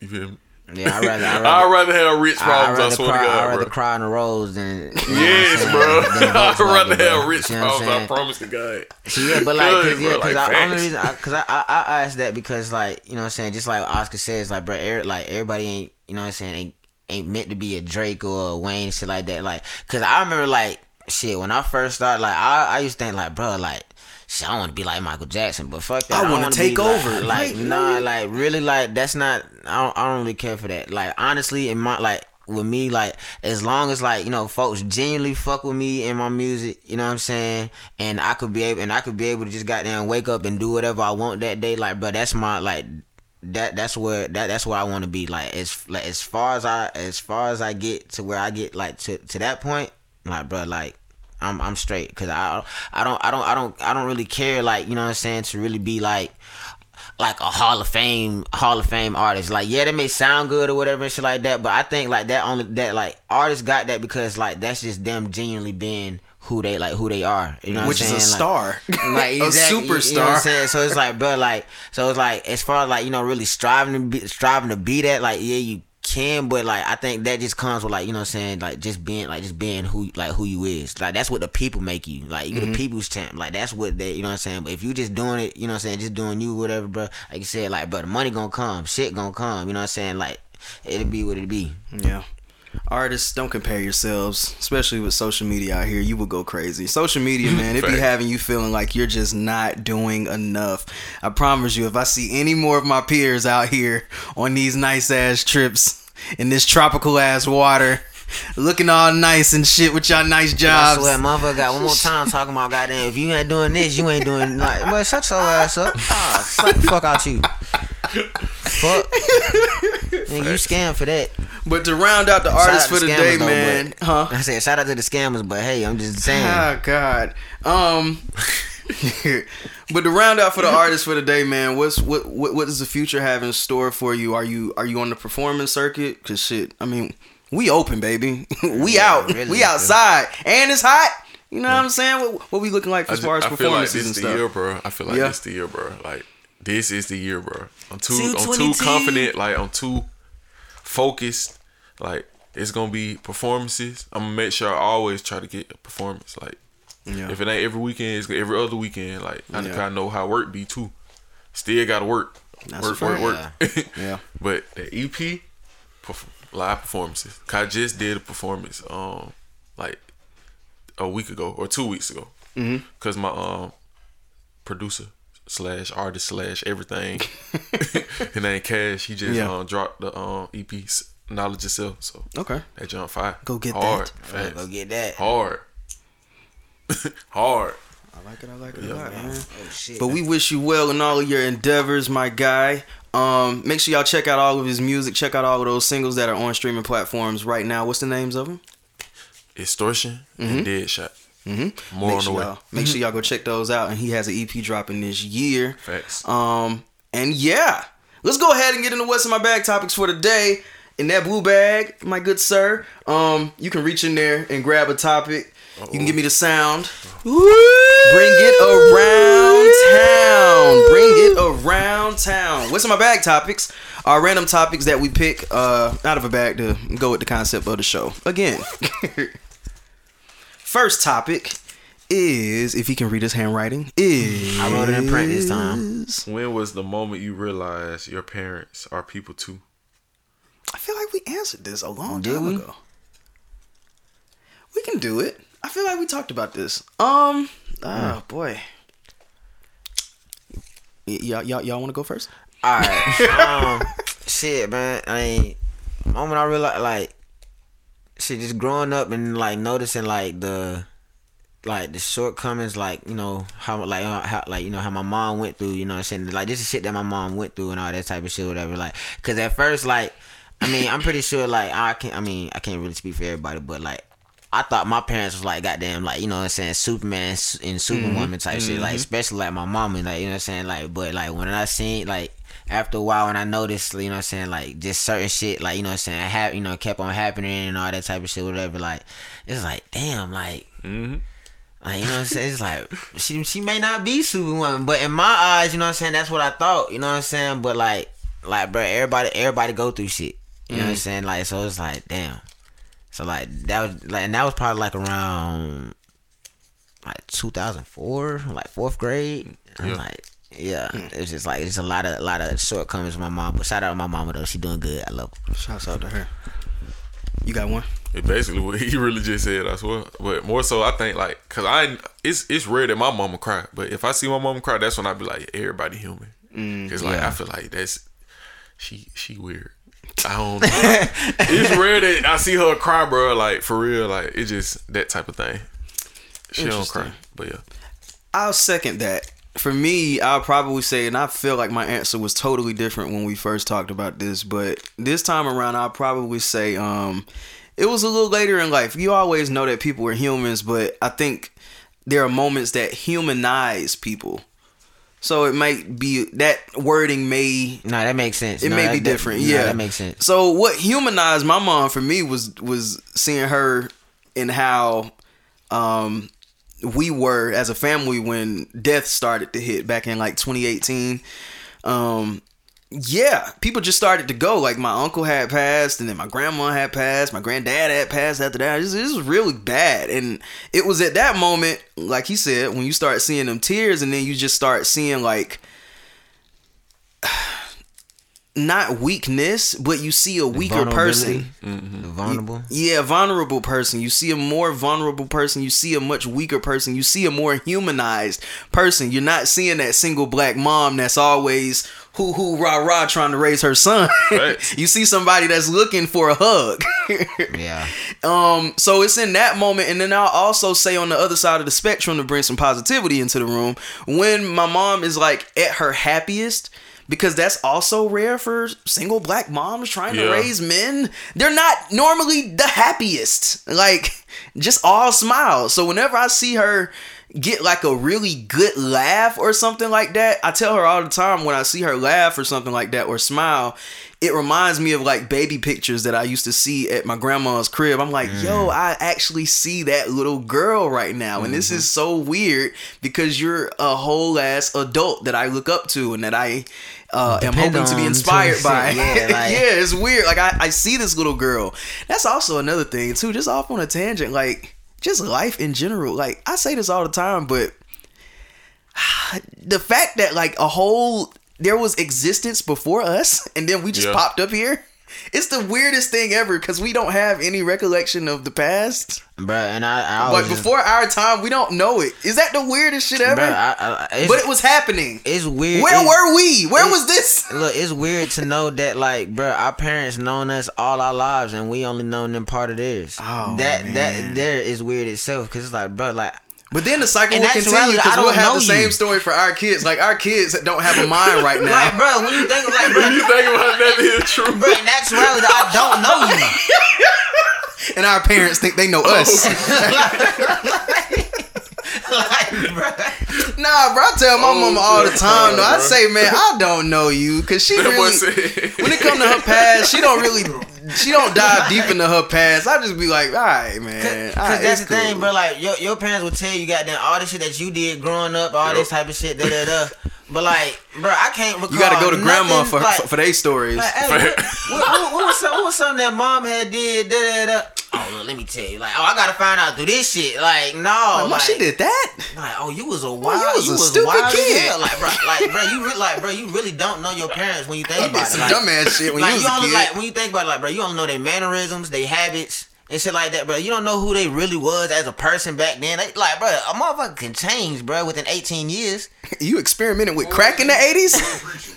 Speaker 2: You feel me?
Speaker 4: yeah, I rather I
Speaker 2: I'd
Speaker 4: rather,
Speaker 2: rather have rich problems, I,
Speaker 4: rather
Speaker 2: swear
Speaker 4: cry,
Speaker 2: to
Speaker 4: I
Speaker 2: God,
Speaker 4: rather
Speaker 2: bro.
Speaker 4: cry on the rose than you know I'm
Speaker 2: Yes,
Speaker 4: saying,
Speaker 2: bro.
Speaker 4: than a
Speaker 2: I'd
Speaker 4: Volkswagen,
Speaker 2: rather
Speaker 4: bro.
Speaker 2: have rich
Speaker 4: You know what I'm
Speaker 2: problems, I
Speaker 4: saying?
Speaker 2: promise to God.
Speaker 4: So, yeah, but like, cause, yeah, cause
Speaker 2: like,
Speaker 4: I, only
Speaker 2: facts.
Speaker 4: reason, I, cause I, I, I asked that because like, you know what I'm saying, just like Oscar says, like, bro, er, like everybody ain't, you know what I'm saying, ain't, ain't meant to be a Drake or a Wayne, shit like that. Like, cause I remember like, shit, when I first started, like, I, I used to think like, bro, like, shit, I want to be like Michael Jackson, but fuck that.
Speaker 3: I wanna
Speaker 4: wanna
Speaker 3: take over.
Speaker 4: Like, like nah, like really, like that's not. I don't, I don't really care for that. Like honestly, in my like with me, like as long as like you know folks genuinely fuck with me and my music, you know what I'm saying, and I could be able and I could be able to just goddamn wake up and do whatever I want that day. Like, bro, that's my like that that's where that that's where I want to be. Like as like as far as I as far as I get to where I get like to to that point, like bro, like. I'm I'm straight because I I don't I don't I don't I don't really care like you know what I'm saying to really be like like a Hall of Fame Hall of Fame artist. Like yeah, that may sound good or whatever and shit like that, but I think like that only that like artists got that because like that's just them genuinely being who they like who they are. You know what
Speaker 3: which
Speaker 4: I'm
Speaker 3: is
Speaker 4: saying?
Speaker 3: a star.
Speaker 4: Like,
Speaker 3: a
Speaker 4: exactly, you-
Speaker 3: superstar.
Speaker 4: You know what I'm saying? So it's like, bro, like, so it's like, as far as like, you know, really striving to be, striving to be that, like, yeah, you can, but like, I think that just comes with like, you know, what I'm saying, like, just being, like, just being who, like, who you is. Like, that's what the people make you. Like, you
Speaker 3: Mm-hmm.
Speaker 4: the people's champ. Like, that's what they, you know what I'm saying. But if you just doing it, you know what I'm saying, just doing you, whatever, bro. Like you said, like, bro, the money gonna come, shit gonna come. You know what I'm saying? Like, it'll be what it be.
Speaker 3: Yeah. Artists, don't compare yourselves, especially with social media out here. You will go crazy. Social media, man, it be having you feeling like you're just not doing enough. I promise you, if I see any more of my peers out here on these nice ass trips in this tropical ass water, looking all nice and shit with y'all nice
Speaker 4: I
Speaker 3: jobs.
Speaker 4: swear, motherfucker got one more time talking about goddamn. If you ain't doing this, you ain't doing like. But shut your ass up. Ah, fuck fuck out you. Fuck. Man, you scam for that.
Speaker 3: But to round out the
Speaker 4: Shout
Speaker 3: artist
Speaker 4: out
Speaker 3: for
Speaker 4: to
Speaker 3: the day,
Speaker 4: though,
Speaker 3: man,
Speaker 4: but-
Speaker 3: huh?
Speaker 4: I said shout out to the scammers, but hey, I'm just saying.
Speaker 3: Oh God. Um but to round out for the artist for the day, man, what's what what what does the future have in store for you? Are you are you on the performance circuit? Cause shit, I mean, we open, baby. we
Speaker 4: Yeah,
Speaker 3: out.
Speaker 4: really,
Speaker 3: we
Speaker 4: yeah.
Speaker 3: outside. And it's hot. You know what I'm saying? What, what we looking like
Speaker 2: I,
Speaker 3: as
Speaker 2: just,
Speaker 3: far as
Speaker 2: I feel like
Speaker 3: performances
Speaker 2: this
Speaker 3: and
Speaker 2: the year, bro. I feel like
Speaker 3: Yeah.
Speaker 2: this the year, bro. Like this is the year, bro. I'm too I'm too confident. Like I'm too focused. Like it's gonna be performances. I'm gonna make sure I always try to get a performance. Like
Speaker 3: Yeah.
Speaker 2: if it ain't every weekend, it's every other weekend. Like I
Speaker 3: Yeah.
Speaker 2: kind of know how work be too. Still gotta work,
Speaker 3: That's
Speaker 2: work,
Speaker 3: a
Speaker 2: work, work.
Speaker 3: Yeah.
Speaker 2: But the EP, perf- live performances. I just did a performance, um, like a week ago or two weeks ago. Mm-hmm. Cause my um producer slash artist slash everything, his name Cash. He just
Speaker 3: Yeah.
Speaker 2: um dropped the um EP Knowledge Itself. So
Speaker 3: Okay.
Speaker 2: that jump fire.
Speaker 3: Go get
Speaker 2: hard,
Speaker 3: that.
Speaker 2: fast.
Speaker 4: Go get that.
Speaker 2: hard, hard.
Speaker 3: I like it. I like it
Speaker 2: Yeah,
Speaker 3: a lot,
Speaker 2: man.
Speaker 3: man.
Speaker 4: Oh shit.
Speaker 3: But we wish you well in all of your endeavors, my guy. Um, make sure y'all check out all of his music. Check out all of those singles that are on streaming platforms right now. What's the names of them?
Speaker 2: Extortion and Dead Shot.
Speaker 3: Mm-hmm.
Speaker 2: More
Speaker 3: make
Speaker 2: on the
Speaker 3: sure
Speaker 2: way.
Speaker 3: Y'all, make sure y'all go check those out. And he has an EP dropping this year.
Speaker 2: Facts.
Speaker 3: Um, and yeah, let's go ahead and get into what's in my bag topics for today. In that blue bag, my good sir, um, you can reach in there and grab a topic. You can give me the sound. Bring it around town. Bring it around town. What's in my bag topics? Are random topics that we pick uh, out of a bag to go with the concept of the show. Again, first topic is if he can read his handwriting. Is
Speaker 4: I wrote it in print this time.
Speaker 2: When was the moment you realized your parents are people too?
Speaker 3: I feel like we answered this a long
Speaker 4: Did
Speaker 3: time
Speaker 4: we?
Speaker 3: ago. We can do it. I feel like we talked about this. Um. Oh boy. Y- y'all, y'all, y'all want to go first?
Speaker 4: All right. um, shit, man. I mean, moment I realized, like, shit, just growing up and like noticing like the, like the shortcomings, like you know how like uh, how like you know how my mom went through. You know, what I'm saying like this is shit that my mom went through and all that type of shit, whatever. Like, cause at first, like, I mean, I'm pretty sure like I can't. I mean, I can't really speak for everybody, but like. I thought my parents was like goddamn like you know what I'm saying Superman and Superwoman mm-hmm. type shit like mm-hmm. especially like my mom and like you know what I'm saying like but like when I seen like after a while when I noticed you know what I'm saying like just certain shit like you know what I'm saying have you know kept on happening and all that type of shit whatever like it's like damn like
Speaker 2: Mm-hmm.
Speaker 4: like, you know what I'm saying? It's like she she may not be Superwoman, but in my eyes, you know what I'm saying, that's what I thought, you know what I'm saying? But like like bro, everybody everybody go through shit. You know what I'm mm-hmm. saying? Like so it's like damn. So like that was like and that was probably like around like 2004, like fourth grade. I'm
Speaker 2: Yeah.
Speaker 4: like yeah, hmm. it's just like it's a lot of a lot of shortcomings with my mom. But shout out to my mama though, she doing good. I love her.
Speaker 3: Shouts out to her. You got one?
Speaker 2: It basically what he really just said. I swear, but more so, I think like, cause I it's it's rare that my mama cry, but if I see my mama cry, that's when I be like, everybody human. Mm, cause like
Speaker 4: yeah.
Speaker 2: I feel like that's she she weird. I don't. know. it's rare that I see her cry, bro. Like for real, like it's just that type of thing. She don't cry, but yeah.
Speaker 3: I'll second that. For me, I'll probably say, and I feel like my answer was totally different when we first talked about this, but this time around, I'll probably say, um, it was a little later in life. You always know that people are humans, but I think there are moments that humanize people. So it might be that wording may
Speaker 4: No, that makes sense.
Speaker 3: it
Speaker 4: No,
Speaker 3: may
Speaker 4: that-
Speaker 3: be
Speaker 4: that-
Speaker 3: different.
Speaker 4: no,
Speaker 3: yeah,
Speaker 4: that makes sense.
Speaker 3: So what humanized my mom for me was was seeing her and how um we were as a family when death started to hit back in like 2018. Um yeah, people just started to go. Like my uncle had passed, and then my grandma had passed, my granddad had passed after that. This, this was really bad, and it was at that moment, like he said, when you start seeing them tears, and then you just start seeing like not weakness, but you see a weaker person.
Speaker 4: Mm-hmm. The vulnerable.
Speaker 3: Yeah, vulnerable person. You see a more vulnerable person. You see a much weaker person. You see a more humanized person. You're not seeing that single black mom that's always hoo hoo rah rah trying to raise her son.
Speaker 2: Right.
Speaker 3: you see somebody that's looking for a hug.
Speaker 4: Yeah.
Speaker 3: Um, so it's in that moment, and then I'll also say on the other side of the spectrum to bring some positivity into the room when my mom is like at her happiest. Because that's also rare for single black moms trying to raise men. They're not normally the happiest. Like, just all smiles. So whenever I see her get like a really good laugh or something like that, I tell her all the time when I see her laugh or something like that or smile, it reminds me of like baby pictures that I used to see at my grandma's crib. I'm like, yo, I actually see that little girl right now. And this is so weird because you're a whole ass adult that I look up to and that I uh, am hoping to be inspired
Speaker 4: to-
Speaker 3: by.
Speaker 4: yeah,
Speaker 3: Yeah, it's weird. Like I, I see this little girl. That's also another thing too. Just off on a tangent, like just life in general. Like I say this all the time, but the fact that like a whole there was existence before us, and then we just
Speaker 2: Yeah.
Speaker 3: popped up here. It's the weirdest thing ever because we don't have any recollection of the past.
Speaker 4: Bruh, and I, I just-
Speaker 3: before our time, we don't know it. Is that the weirdest shit ever?
Speaker 4: bruh, I, I,
Speaker 3: but it was happening.
Speaker 4: it's weird.
Speaker 3: Where
Speaker 4: it's-
Speaker 3: were we? Where was this?
Speaker 4: Look, it's weird to know that like, bruh, our parents known us all our lives, and we only known them part of theirs.
Speaker 3: Oh,
Speaker 4: that
Speaker 3: man.
Speaker 4: that there is weird itself, cause it's like, bruh, like,
Speaker 3: But then the cycle
Speaker 4: And
Speaker 3: will continue because we'll have the same
Speaker 4: you.
Speaker 3: story for our kids. Like our kids don't have a mind right now.
Speaker 4: like, bruh, when you think of like,
Speaker 2: You think about that is true.
Speaker 4: bruh, in actuality, I don't know you.
Speaker 3: and our parents think they know oh. us.
Speaker 4: like, bruh.
Speaker 3: Nah, bro, I tell my
Speaker 2: Oh,
Speaker 3: mama all the
Speaker 2: oh,
Speaker 3: time. though. I say, man, I don't know you because she really. When it come to her past, she don't really. She don't dive deep into her past. I just be like, all right, man.
Speaker 4: Cause
Speaker 3: all right,
Speaker 4: that's the thing,
Speaker 3: cool."
Speaker 4: bro. Like your your parents will tell you, goddamn, all this shit that you did growing up, all this type of shit, da da da. But like, bro, I can't recall.
Speaker 3: You got to go to grandma for
Speaker 4: like,
Speaker 3: for, for their stories.
Speaker 4: Like, hey, what, what, what, what was some, what was something that mom had did? Da, da, da. Oh, look, let me tell you. Like, oh, I gotta find out through this shit. Like, no,
Speaker 3: oh,
Speaker 4: Like,
Speaker 3: like, she did that.
Speaker 4: Like, oh, you was a oh, wild,
Speaker 3: you was a
Speaker 4: was
Speaker 3: stupid
Speaker 4: wild
Speaker 3: kid.
Speaker 4: hell. Like, bro, like, bro, you re- like, bro, you really don't know your parents when you think
Speaker 3: You
Speaker 4: about
Speaker 3: some
Speaker 4: it. Like,
Speaker 3: dumbass shit when
Speaker 4: like
Speaker 3: you was a
Speaker 4: only
Speaker 3: kid.
Speaker 4: like when you think about it, like, bro, you don't know their mannerisms, their habits. And shit like that, bro. You don't know who they really was as a person back then. They, like, bro, a motherfucker can change, bro, within 18 years.
Speaker 3: You experimented with crack in the eighties.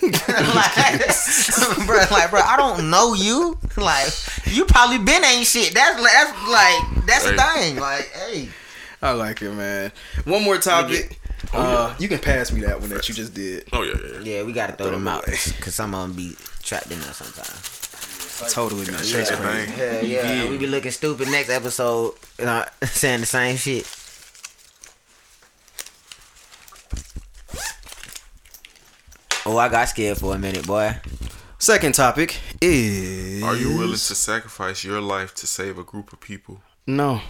Speaker 4: like, bro, like, bro, I don't know you. Like, you probably been ain't shit. That's like, that's like, that's the
Speaker 2: Hey.
Speaker 4: thing. Like, hey,
Speaker 3: I like it, man. One more topic. Uh, you can pass me that one that you just did.
Speaker 2: Oh yeah, yeah.
Speaker 4: yeah, we gotta throw
Speaker 3: Throw
Speaker 4: them
Speaker 3: them
Speaker 4: out
Speaker 3: away.
Speaker 4: because some of them be trapped in there sometimes.
Speaker 3: Totally not.
Speaker 2: Change
Speaker 3: That's
Speaker 2: the
Speaker 3: crazy.
Speaker 2: thing.
Speaker 4: Hell yeah, and we be looking stupid next episode, uh, saying the same shit. Oh, I got scared for a minute, boy.
Speaker 3: Second topic is.
Speaker 2: Are you willing to sacrifice your life to save a group of people?
Speaker 3: No.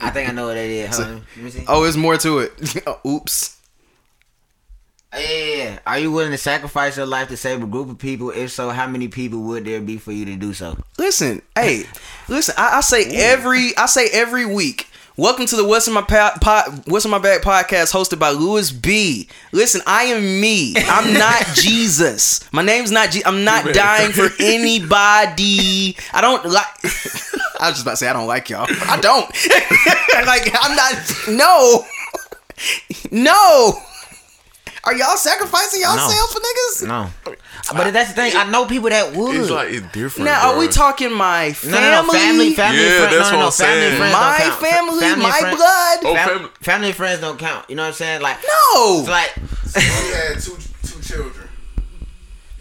Speaker 4: I think I know what that is. Hold on, let me see.
Speaker 3: Oh, there's more to it. Oops.
Speaker 4: Yeah. Are you willing to sacrifice your life to save a group of people? If so, how many people would there be for you to do so?
Speaker 3: Listen, hey, listen. I, I say every, I say every week. Welcome to the What's in My pa- pod, What's in My Bag podcast, hosted by Louis B. Listen, I am me. I'm not Jesus. My name's not. Je- I'm not dying for anybody. I don't like. I was just about to say I don't like y'all. I don't. like I'm not. No. No. Are y'all sacrificing yourself for niggas?
Speaker 4: No, but that's the thing. I know people that would.
Speaker 2: It's like it's different.
Speaker 3: Now, are we talking my
Speaker 4: no, no, no,
Speaker 3: family?
Speaker 4: family, family,
Speaker 2: Yeah,
Speaker 4: friend,
Speaker 2: that's
Speaker 4: no, no,
Speaker 2: what
Speaker 4: no,
Speaker 2: I'm
Speaker 4: family,
Speaker 2: saying.
Speaker 4: friends
Speaker 3: my
Speaker 4: don't
Speaker 3: family,
Speaker 4: Family,
Speaker 3: my
Speaker 4: friend-
Speaker 3: blood.
Speaker 2: Oh,
Speaker 4: Fam-
Speaker 2: family.
Speaker 4: family friends don't count. You know what I'm saying? Like,
Speaker 3: No.
Speaker 4: it's like,
Speaker 5: He had two two children.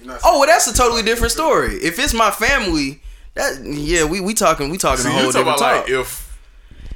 Speaker 5: You know what I'm
Speaker 3: Oh, well, that's a totally different story. If it's my family, that yeah, we we talking we talking
Speaker 2: See,
Speaker 3: a
Speaker 2: you
Speaker 3: whole
Speaker 2: talking
Speaker 3: different
Speaker 2: about
Speaker 3: talk.
Speaker 2: like if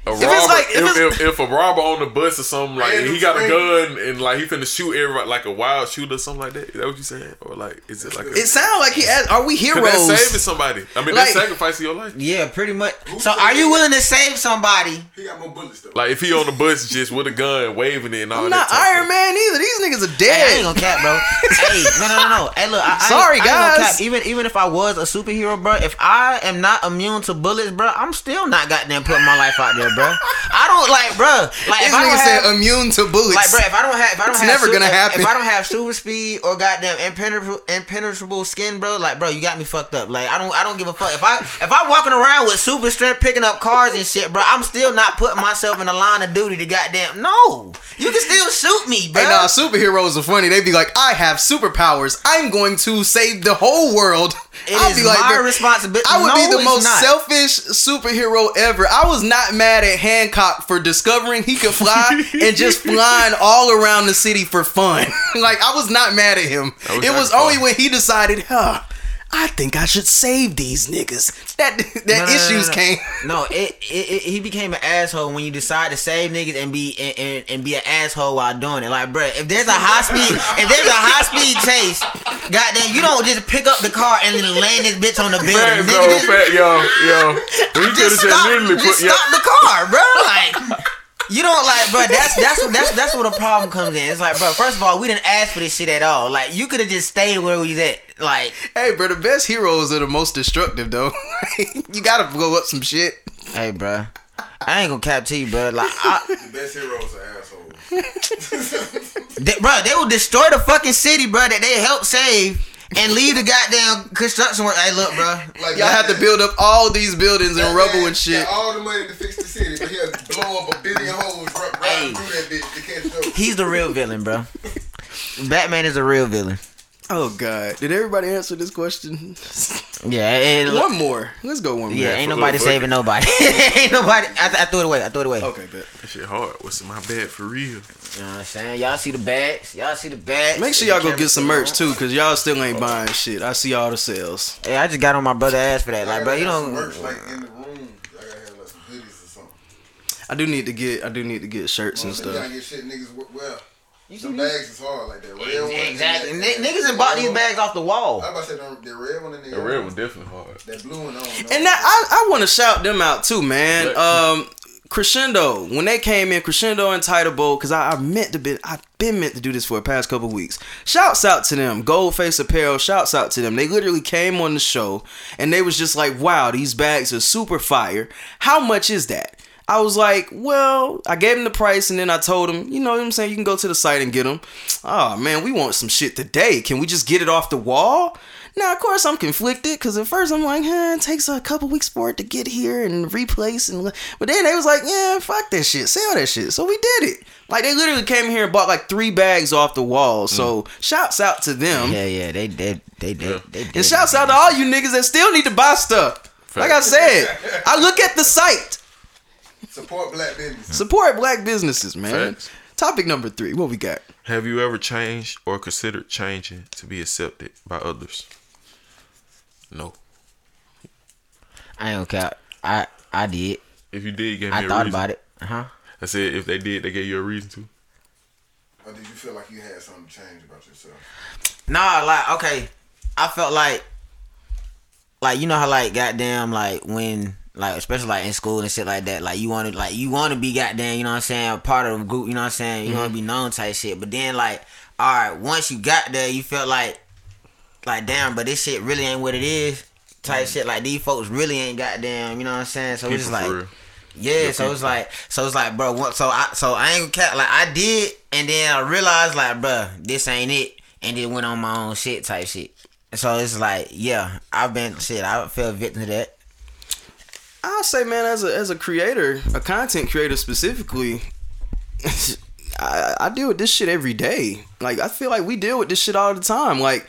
Speaker 2: a
Speaker 3: it's
Speaker 2: robber,
Speaker 3: like- if
Speaker 2: if,
Speaker 3: it's-
Speaker 2: if, if a robber on the bus or something like
Speaker 5: Random
Speaker 2: he got a gun and like he finna shoot everybody like a wild shooter or something like that. Is that what you saying? Or like is it like a,
Speaker 3: it sounds like he asked, "Are we heroes?"
Speaker 2: that's saving somebody? I mean
Speaker 3: Like-
Speaker 2: that's sacrificing your life.
Speaker 4: yeah, pretty much. So, are you willing to save somebody?
Speaker 5: He got more bullets though.
Speaker 2: Like if he on the bus just with a gun waving it and all
Speaker 3: I'm
Speaker 2: that.
Speaker 3: not Iron
Speaker 2: stuff.
Speaker 3: Man either. These niggas are
Speaker 4: Hey, I
Speaker 3: dead.
Speaker 4: ain't gonna cap, bro. hey, no, no, no, no. Hey, look. I, I
Speaker 3: Sorry,
Speaker 4: ain't, I ain't gonna
Speaker 3: guys.
Speaker 4: cap. Even even if I was a superhero, bro, if I am not immune to bullets, bro, I'm still not goddamn putting my life out there, bro. I don't like, bro. Like if I don't have,
Speaker 3: said immune to bullets.
Speaker 4: like, bro, if I don't have, if I don't
Speaker 3: It's
Speaker 4: have,
Speaker 3: never
Speaker 4: su-
Speaker 3: gonna happen.
Speaker 4: If I don't have super speed or goddamn impenetrable, impenetrable skin, bro, like, bro, you got me fucked up. Like, I don't, I don't give a fuck. If I, if I'm walking around with super strength, picking up cars and shit, bro, I'm still not putting myself in the line of duty to goddamn. No, you can still shoot me, bro.
Speaker 3: Hey, nah, superheroes are funny. They'd be like, I have superpowers. I'm going to save the whole world.
Speaker 4: It
Speaker 3: I'll
Speaker 4: is
Speaker 3: be like,
Speaker 4: my responsibility.
Speaker 3: I would
Speaker 4: No,
Speaker 3: be the most
Speaker 4: not.
Speaker 3: selfish superhero ever. I was not mad at Hancock for discovering he could fly and just flying all around the city for fun. like I was not mad at him.
Speaker 2: Was
Speaker 3: it was
Speaker 2: actually
Speaker 3: only
Speaker 2: fun.
Speaker 3: when he decided, huh, I think I should save these niggas. That that
Speaker 4: No, no, no, no,
Speaker 3: issues
Speaker 4: no.
Speaker 3: came.
Speaker 4: No, it, it, it he became an asshole when you decide to save niggas and be and, and, and be an asshole while doing it. Like, bruh, if there's a high speed, if there's a high speed chase, goddamn, you don't just pick up the car and then land this bitch on the building.
Speaker 2: Fat,
Speaker 4: Nigga,
Speaker 2: bro,
Speaker 4: just,
Speaker 2: fat, yo, yo. We could have
Speaker 4: just
Speaker 2: just
Speaker 4: stop,
Speaker 2: literally
Speaker 4: just
Speaker 2: put yeah.
Speaker 4: stop the car, bro. Like. You don't like, bro. That's that's that's that's where the problem comes in. It's like, bro. First of all, we didn't ask for this shit at all. Like, you could have just stayed where we was at. Like,
Speaker 3: Hey, bro, the best heroes are the most destructive, though. you gotta blow up some shit.
Speaker 4: hey, bro. I ain't gonna cap to you, bro. Like, I,
Speaker 5: The best heroes are assholes.
Speaker 4: They, bro, they will destroy the fucking city, bro, that they helped save and leave the goddamn construction work. Hey, look, bro.
Speaker 5: Like
Speaker 3: Y'all have to build up all these buildings and rubble and shit.
Speaker 5: Got all the money to fix the city, but he'll blow up a billion holes right, right
Speaker 4: Hey.
Speaker 5: through that bitch to catch those.
Speaker 4: He's the real villain, bro. Batman is a real villain.
Speaker 3: Oh god, did everybody answer this question?
Speaker 4: Yeah, and look,
Speaker 3: one more. Let's go one more.
Speaker 4: yeah, ain't nobody
Speaker 2: fuck
Speaker 4: saving nobody. ain't nobody. I, th- I threw it away. I threw it away.
Speaker 3: Okay, bet.
Speaker 2: That shit hard. What's in my bed for real?
Speaker 4: You know what I'm saying? Y'all see the bags? Y'all see the bags?
Speaker 3: Make sure y'all go get some merch too, cause y'all still ain't buying shit. I see all the sales.
Speaker 4: Hey, I just got on my brother ass for that. Like, bro, you
Speaker 5: Some
Speaker 4: know.
Speaker 5: merch like in the room. I gotta have like some hoodies or something.
Speaker 3: I do need to get. I do need to get shirts and
Speaker 5: You gotta
Speaker 3: stuff.
Speaker 5: get shit niggas w- well.
Speaker 4: You
Speaker 5: Some bags is hard like that. Red one.
Speaker 4: Exactly.
Speaker 5: that-
Speaker 4: N-
Speaker 5: that-
Speaker 4: niggas
Speaker 5: that
Speaker 4: done bought these bags off the wall.
Speaker 5: I about to say the, the red one and the,
Speaker 2: The red
Speaker 5: one.
Speaker 2: one definitely hard.
Speaker 5: That blue one, I don't know.
Speaker 3: And that I, I want to shout them out too, man. Um, Crescendo when they came in, Crescendo and Title Bowl, cause I, I meant to be, I've been meant to do this for the past couple weeks. Shouts out to them, Goldface Apparel. Shouts out to them. They literally came on the show and they was just like, "Wow, these bags are super fire. How much is that?" I was like, well, I gave him the price and then I told him, you know what I'm saying, you can go to the site and get them. Oh ah, man, we want some shit today. Can we just get it off the wall? Now, of course, I'm conflicted because at first I'm like, huh, it takes a couple weeks for it to get here and replace. and But then they was like, yeah, fuck that shit, sell that shit. So we did it. Like they literally came here and bought like three bags off the wall. Mm. So shouts out to them.
Speaker 4: Yeah, yeah, they did, they did,
Speaker 2: Yeah.
Speaker 4: they did.
Speaker 3: And shouts out to all you niggas that still need to buy stuff. Like I said, I look at the site.
Speaker 5: Support black businesses.
Speaker 3: Support black businesses, man.
Speaker 2: Facts.
Speaker 3: Topic number three. What we got?
Speaker 2: Have you ever changed or considered changing to be accepted by others? No.
Speaker 4: I don't care. I I did.
Speaker 2: If you did, give me
Speaker 4: I
Speaker 2: a
Speaker 4: thought
Speaker 2: reason.
Speaker 4: about it. Huh?
Speaker 2: I said if they did, they gave you a reason to.
Speaker 5: Or did you feel like you had something to change about yourself?
Speaker 4: Nah, like okay. I felt like like you know how like goddamn like when like especially like in school and shit like that, like you wanna like you wanna be goddamn, you know what I'm saying, part of a group, you know what I'm saying, you wanna be known type shit. But then like, alright, once you got there, you felt like like damn, but this shit really ain't what it is. Type shit like these folks really ain't goddamn, you know what I'm saying? So it's just like
Speaker 2: real.
Speaker 4: yeah, so it's like, so it's like, bro. What, so I, so I ain't cat like I did, and then I realized like, bro, this ain't it, and then went on my own shit type shit. So it's like, yeah, I've been shit. I fell victim to that.
Speaker 3: I'll say, man, as a as a creator, a content creator specifically, I, I deal with this shit every day. Like I feel like we deal with this shit all the time. Like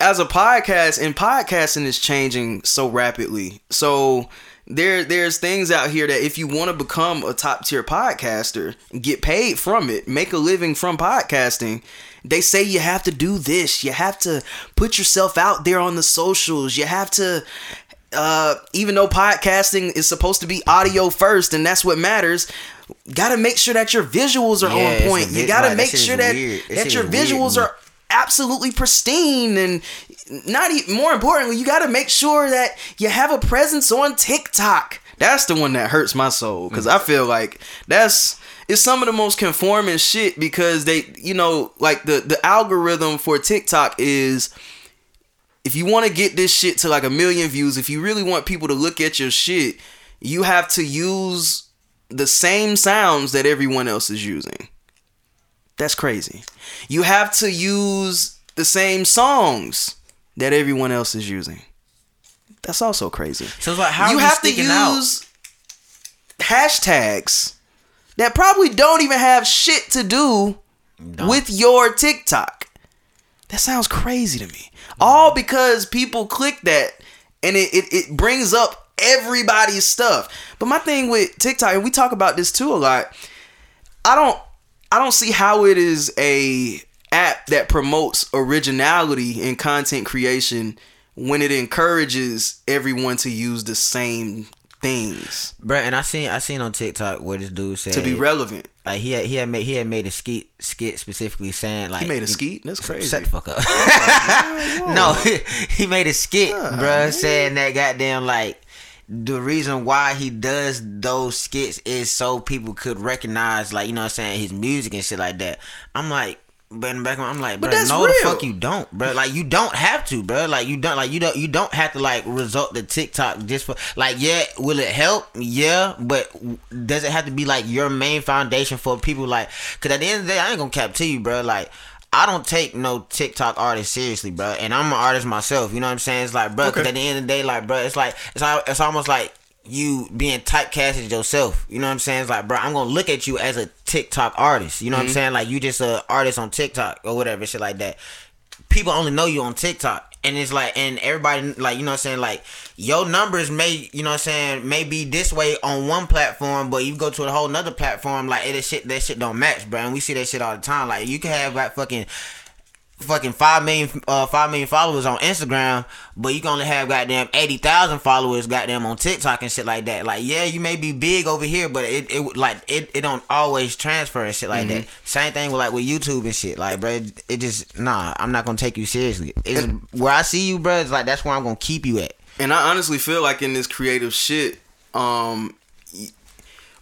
Speaker 3: as a podcast, and podcasting is changing so rapidly. So there there's things out here that if you want to become a top tier podcaster, get paid from it, make a living from podcasting, they say you have to do this. You have to put yourself out there on the socials. You have to uh, even though podcasting is supposed to be audio first and that's what matters, gotta make sure that your visuals are
Speaker 4: Yeah,
Speaker 3: on point. You gotta
Speaker 4: like,
Speaker 3: make sure that.
Speaker 4: That
Speaker 3: your
Speaker 4: is weird,
Speaker 3: visuals are absolutely pristine and not even more importantly, you gotta make sure that you have a presence on TikTok. That's the one that hurts my soul because I feel like that's it's some of the most conforming shit because they you know like the the algorithm for TikTok is if you want to get this shit to like a million views, if you really want people to look at your shit, you have to use the same sounds that everyone else is using. That's crazy. You have to use the same songs that everyone else is using. That's also crazy.
Speaker 4: So it's like, how
Speaker 3: you
Speaker 4: are
Speaker 3: have to
Speaker 4: sticking out?
Speaker 3: use hashtags that probably don't even have shit to do with your TikTok. That sounds crazy to me. All because people click that and it, it, it brings up everybody's stuff. But my thing with TikTok, and we talk about this too a lot, I don't I don't see how it is a app that promotes originality in content creation when it encourages everyone to use the same things
Speaker 4: Bro, and I seen I seen on TikTok where this dude said
Speaker 3: to be relevant.
Speaker 4: like he had he had made he had made a skit skit specifically saying like
Speaker 3: He made a skit. That's crazy.
Speaker 4: Shut the fuck up. no, he made a skit, bruh, saying that goddamn like the reason why he does those skits is so people could recognize like you know what I'm saying his music and shit like that. I'm like, But in the back I'm like, bro, no, the fuck you don't, bro. Like you don't have to, bro. Like you don't, like you don't, you don't have to like resort to TikTok just for, like, yeah, will it help? Yeah, but does it have to be like your main foundation for people? Like, cause at the end of the day, I ain't gonna cap to you, bro. Like. I don't take no TikTok artist seriously, bro, and I'm an artist myself. You know what I'm saying? It's like, bro, 'cause
Speaker 3: Okay.
Speaker 4: at the end of the day, like, bro, it's like it's it's almost like you being typecasted yourself. You know what I'm saying? It's like, bro, I'm gonna look at you as a TikTok artist. You know what I'm mm-hmm. saying? Like you just a artist on TikTok or whatever, shit like that. People only know you on TikTok. And it's like and everybody like, you know what I'm saying, like your numbers may you know what I'm saying, may be this way on one platform, but you go to a whole nother platform, like it shit that shit don't match, bro. And we see that shit all the time. Like you can have like fucking fucking five million uh five million followers on Instagram, but you can only have goddamn eighty thousand followers goddamn on TikTok and shit like that. Like yeah, you may be big over here, but it, it like it, it don't always transfer and shit like that. Same thing with like with YouTube and shit. Like bro, it, it just nah, I'm not gonna take you seriously. It's where I see you, bro. It's like that's where I'm gonna keep you at.
Speaker 3: And I honestly feel like in this creative shit, um,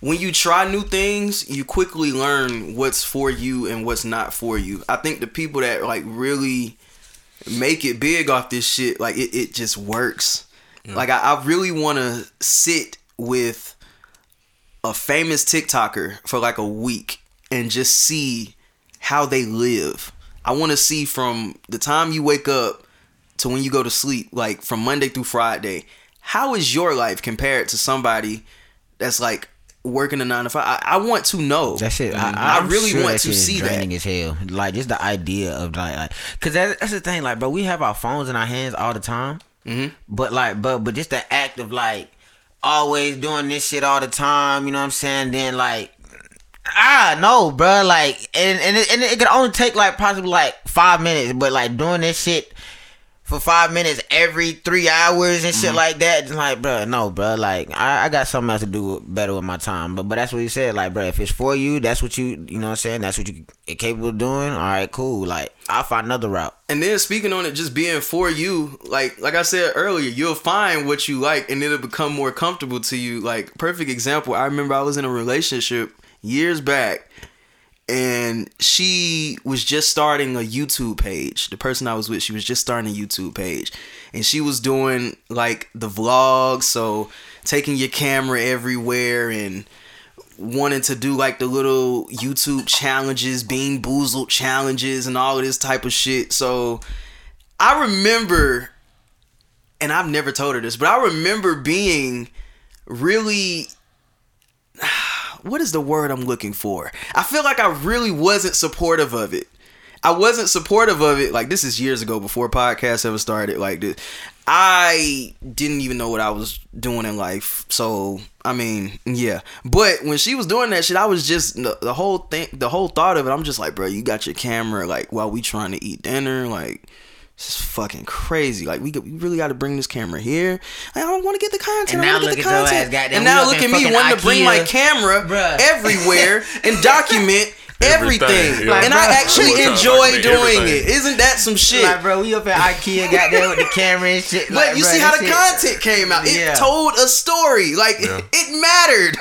Speaker 3: when you try new things, you quickly learn what's for you and what's not for you. I think the people that like really make it big off this shit, like it, it just works. Like I, I really want to sit with a famous TikToker for like a week and just see how they live. I want to see from the time you wake up to when you go to sleep, like from Monday through Friday, how is your life compared to somebody that's like working a nine to five? I, I want to know.
Speaker 4: That's it. I,
Speaker 3: I really
Speaker 4: sure
Speaker 3: want
Speaker 4: that
Speaker 3: to
Speaker 4: shit is
Speaker 3: see
Speaker 4: draining
Speaker 3: that.
Speaker 4: as hell. Like just the idea of like, like cause that, that's the thing. Like, bro, we have our phones in our hands all the time.
Speaker 3: Mhm.
Speaker 4: But like, but but just the act of like always doing this shit all the time. You know what I'm saying? Then like. Ah no, bro. Like, and and it, and it could only take like possibly like five minutes, but like doing this shit for five minutes every three hours and shit
Speaker 3: Mm-hmm.
Speaker 4: like that. It's like, bro, no, bro. Like, I, I got something else to do better with my time. But but that's what he said. Like, bro, if it's for you, that's what you, you know what I'm saying? That's what you capable of doing. All right, cool. Like, I'll find another route.
Speaker 3: And then speaking on it just being for you, like like I said earlier, you'll find what you like and it'll become more comfortable to you. Like perfect example, I remember I was in a relationship years back and she was just starting a YouTube page. The person I was with, she was just starting a YouTube page. And she was doing like the vlogs, so taking your camera everywhere and wanting to do like the little YouTube challenges, BeanBoozled challenges, and all of this type of shit. So I remember, and I've never told her this, but I remember being really. What is the word I'm looking for? I feel like I really wasn't supportive of it. I wasn't supportive of it. Like this is years ago before podcasts ever started. Like this, I didn't even know what I was doing in life. So I mean, yeah. But when she was doing that shit, I was just the, the whole thing, the whole thought of it. I'm just like, bro, you got your camera like while we trying to eat dinner, like. This is fucking crazy. Like we, got- we really got to bring this camera here. I don't want to get the content.
Speaker 4: And
Speaker 3: I
Speaker 4: now
Speaker 3: wanna
Speaker 4: look
Speaker 3: get
Speaker 4: at
Speaker 3: the content.
Speaker 4: ass, goddamn.
Speaker 3: And now look at me
Speaker 4: fucking
Speaker 3: wanting to bring my camera
Speaker 4: Bruh.
Speaker 3: everywhere and document everything.
Speaker 5: Everything, yeah.
Speaker 3: and
Speaker 4: Like,
Speaker 3: I actually enjoy
Speaker 5: document
Speaker 3: doing
Speaker 5: everything.
Speaker 3: it. Isn't that some shit?
Speaker 4: Like, bro, we up at IKEA, got there with the camera and shit.
Speaker 3: but
Speaker 4: like,
Speaker 3: you
Speaker 4: bro,
Speaker 3: see how
Speaker 4: this
Speaker 3: the
Speaker 4: shit-
Speaker 3: content came out. It
Speaker 4: Yeah.
Speaker 3: told a story. Like
Speaker 5: Yeah.
Speaker 3: it, it mattered.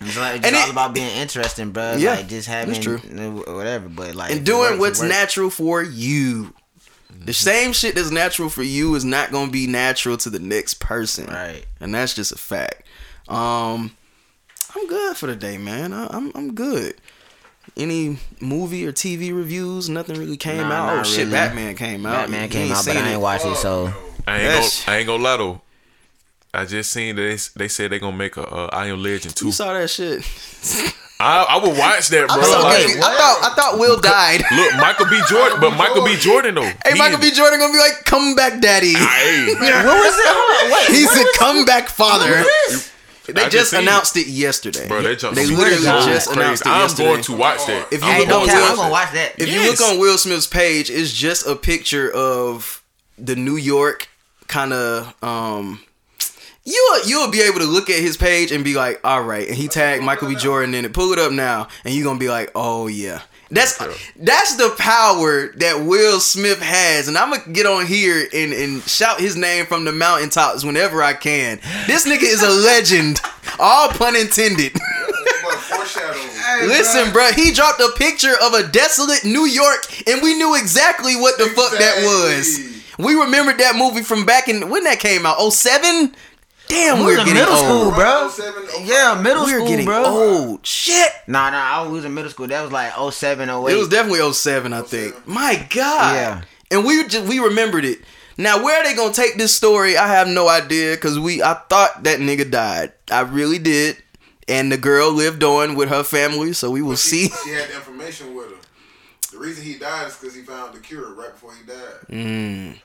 Speaker 4: It's like it's
Speaker 3: And
Speaker 4: all
Speaker 3: it-
Speaker 4: about being interesting, bro.
Speaker 3: Yeah,
Speaker 4: like just having
Speaker 3: it's true.
Speaker 4: whatever, but like
Speaker 3: and doing
Speaker 4: works,
Speaker 3: what's natural for you. The same shit that's natural for you is not gonna be natural to the next person.
Speaker 4: Right.
Speaker 3: And that's just a fact. Um I'm good for the day, man. I, I'm I'm good. Any movie or TV reviews? Nothing really came
Speaker 4: Nah,
Speaker 3: out. Oh shit,
Speaker 4: really.
Speaker 3: Batman came out.
Speaker 4: Batman
Speaker 3: You
Speaker 4: came out, but
Speaker 3: seen
Speaker 4: I
Speaker 3: it.
Speaker 4: ain't watched it, so
Speaker 5: I ain't
Speaker 3: That's-
Speaker 5: gonna, I ain't gonna lie though. I just seen that they, they said they gonna make a uh, I Am Legend too.
Speaker 3: You saw that shit.
Speaker 5: I, I would watch that, bro.
Speaker 3: I'm so
Speaker 5: Like.
Speaker 3: I thought I thought Will died.
Speaker 5: look, Michael B. Jordan, but Michael B. Jordan though.
Speaker 3: Hey,
Speaker 5: he
Speaker 3: Michael
Speaker 5: in-
Speaker 3: B. Jordan gonna be like, "Come back, daddy."
Speaker 5: Hey,
Speaker 4: what was it? Hold wait.
Speaker 3: He's a comeback father. They
Speaker 5: I
Speaker 3: just,
Speaker 5: just
Speaker 3: announced it yesterday.
Speaker 5: bro, they just
Speaker 3: they literally just
Speaker 5: crazy.
Speaker 3: announced it
Speaker 5: I'm
Speaker 3: yesterday.
Speaker 5: going to watch that.
Speaker 3: If you
Speaker 4: Hey,
Speaker 3: look on
Speaker 4: tell, I'm gonna watch that.
Speaker 3: if you look on Will Smith's page, it's just a picture of the New York kind of. um you you'll be able to look at his page and be like, all right, and he tagged Michael B. Jordan in it. Pull it up now, and you're gonna be like, oh yeah. That's that's the power that Will Smith has, and I'm gonna get on here and, and shout his name from the mountaintops whenever I can. This nigga is a legend, all pun intended.
Speaker 5: Hey,
Speaker 3: Listen, bro, he dropped a picture of a desolate New York, and we knew exactly what the fuck that was. We remembered that movie from back in when that came out. 07? Damn,
Speaker 4: We
Speaker 3: we're getting
Speaker 4: middle
Speaker 3: old.
Speaker 4: school, bro.
Speaker 6: 07,
Speaker 4: Yeah, middle
Speaker 3: We're
Speaker 4: school,
Speaker 3: getting
Speaker 4: bro.
Speaker 3: old. Shit.
Speaker 4: Nah, nah, I was in middle school. That was like 07, 08.
Speaker 3: It was definitely 07, I think. My God.
Speaker 4: Yeah.
Speaker 3: And we just we remembered it. Now where are they gonna take this story? I have no idea because we I thought that nigga died. I really did. And the girl lived on with her family, so we will
Speaker 6: She,
Speaker 3: see.
Speaker 6: she had the information with her. The reason he died is because he found the cure right before he died.
Speaker 3: Mm.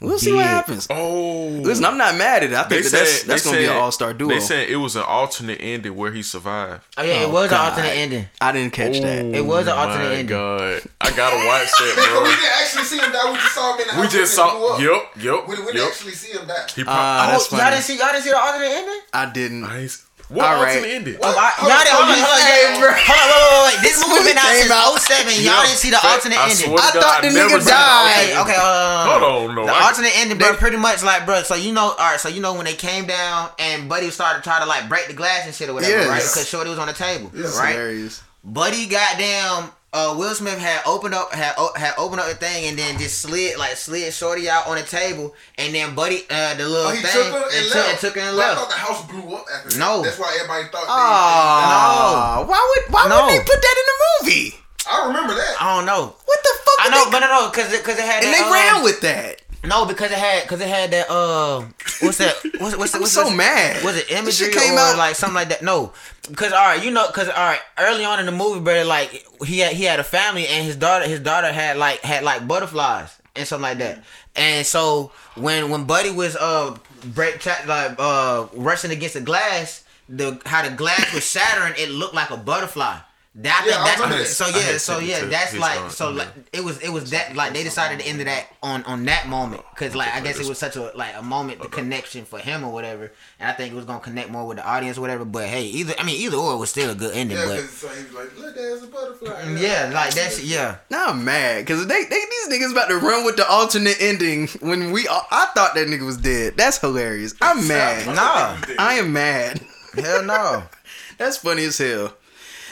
Speaker 3: We'll see what happens.
Speaker 5: Oh,
Speaker 3: Listen, I'm not mad at it. I think that that's that's gonna be an all star duo.
Speaker 5: They said it was an alternate ending where he survived.
Speaker 4: oh, yeah, it
Speaker 3: Oh,
Speaker 4: was
Speaker 3: God.
Speaker 4: an alternate ending.
Speaker 3: I didn't catch that.
Speaker 4: It was an
Speaker 5: Oh
Speaker 4: alternate
Speaker 5: my
Speaker 4: ending.
Speaker 5: God, I gotta watch that,
Speaker 6: Because we didn't actually see him die. We just saw him in the house.
Speaker 5: We just saw.
Speaker 6: blew up.
Speaker 5: Yep, yep,
Speaker 6: We, we didn't actually see him die.
Speaker 5: He
Speaker 3: Ah,
Speaker 5: probably.
Speaker 3: that's
Speaker 4: oh, y'all didn't see y'all didn't see the alternate ending?
Speaker 3: I didn't.
Speaker 5: Nice. What
Speaker 3: All right.
Speaker 5: alternate ending?
Speaker 4: Oh, I, y'all
Speaker 6: on,
Speaker 4: didn't. Hold on,
Speaker 6: you
Speaker 4: hold on,
Speaker 3: say,
Speaker 4: y'all-
Speaker 3: bro.
Speaker 4: hold wait, wait, wait. This
Speaker 3: This
Speaker 4: movie been out
Speaker 3: came
Speaker 4: since
Speaker 3: out.
Speaker 4: 07. Y'all didn't see the alternate
Speaker 5: I
Speaker 4: ending.
Speaker 3: I
Speaker 5: God,
Speaker 3: thought the
Speaker 5: never
Speaker 3: nigga died.
Speaker 4: Okay,
Speaker 5: alternate
Speaker 4: okay, uh,
Speaker 5: Hold on, no.
Speaker 4: The
Speaker 5: I-
Speaker 4: alternate ending, bro, pretty much like, bro. So you know, all right. So you know when they came down and Buddy started trying to like break the glass and shit or whatever,
Speaker 3: Yes.
Speaker 4: right? Because Shorty was on the table,
Speaker 3: It's
Speaker 4: right?
Speaker 3: hilarious.
Speaker 4: Buddy, goddamn, uh, Will Smith had opened up had had opened up the thing and then just slid like slid Shorty out on the table and then Buddy, uh, the little
Speaker 6: Oh, he
Speaker 4: thing
Speaker 6: took her and,
Speaker 4: and, took,
Speaker 6: left.
Speaker 4: and took her and
Speaker 6: But I thought the house blew up after that.
Speaker 4: No.
Speaker 6: That's why everybody thought.
Speaker 3: Oh, why would why
Speaker 4: No.
Speaker 3: would they put that in the movie?
Speaker 6: I remember that.
Speaker 4: I don't know.
Speaker 3: What the fuck?
Speaker 4: I
Speaker 3: would
Speaker 4: know,
Speaker 3: they-
Speaker 4: but no, no, because because it, had
Speaker 3: and
Speaker 4: that,
Speaker 3: they
Speaker 4: um,
Speaker 3: ran with that.
Speaker 4: No, because it had because it had that uh what's that what's what's,
Speaker 3: I'm
Speaker 4: what's
Speaker 3: so
Speaker 4: what's-
Speaker 3: mad.
Speaker 4: Was it imagery
Speaker 3: came
Speaker 4: or
Speaker 3: out-
Speaker 4: like something like that? No, because all right, you know, because all right, early on in the movie, brother, like he had he had a family and his daughter his daughter had like had like butterflies and something like that. And so when when Buddy was uh break like uh rushing against the glass, the how the glass was shattering, it looked like a butterfly. That,
Speaker 6: Yeah,
Speaker 4: think
Speaker 6: I
Speaker 4: that's
Speaker 6: that.
Speaker 4: so yeah, so yeah,
Speaker 5: to
Speaker 4: that's like
Speaker 5: uh,
Speaker 4: so
Speaker 5: email.
Speaker 4: like it was it was that like they decided to end of that on on that moment because like I guess it was such a like a moment the connection for him or whatever and I think it was gonna connect more with the audience or whatever but hey either I mean either or was still a good ending
Speaker 6: Yeah,
Speaker 4: but
Speaker 6: because so he was like, look, there's a butterfly.
Speaker 4: yeah like that's yeah
Speaker 3: Now I'm mad because they, they these niggas about to run with the alternate ending when we I thought that nigga was dead. That's hilarious. I'm mad.
Speaker 4: Nah.
Speaker 3: I am mad.
Speaker 4: hell no
Speaker 3: That's funny as hell.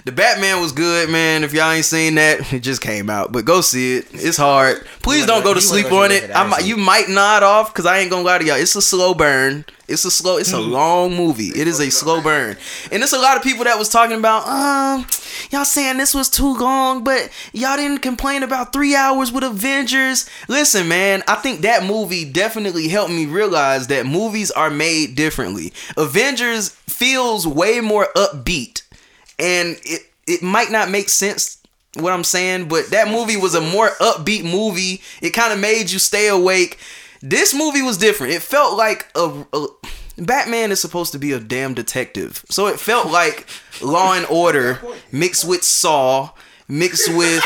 Speaker 3: The Batman was good, man. If y'all ain't seen that, it just came out. But go see it. It's hard. Please don't go to sleep on it.
Speaker 4: I
Speaker 3: might, you might nod off because I ain't gonna lie to y'all. It's a slow burn. It's a slow. It's a
Speaker 4: Hmm.
Speaker 3: long movie. It is a slow burn, and there's a lot of people that was talking about, um, y'all saying this was too long, but y'all didn't complain about three hours with Avengers. Listen, man, I think that movie definitely helped me realize that movies are made differently. Avengers feels way more upbeat and it it might not make sense what I'm saying, but that movie was a more upbeat movie. It kind of made you stay awake. This movie was different. It felt like a, a Batman is supposed to be a damn detective, so it felt like Law and Order mixed with Saw, mixed with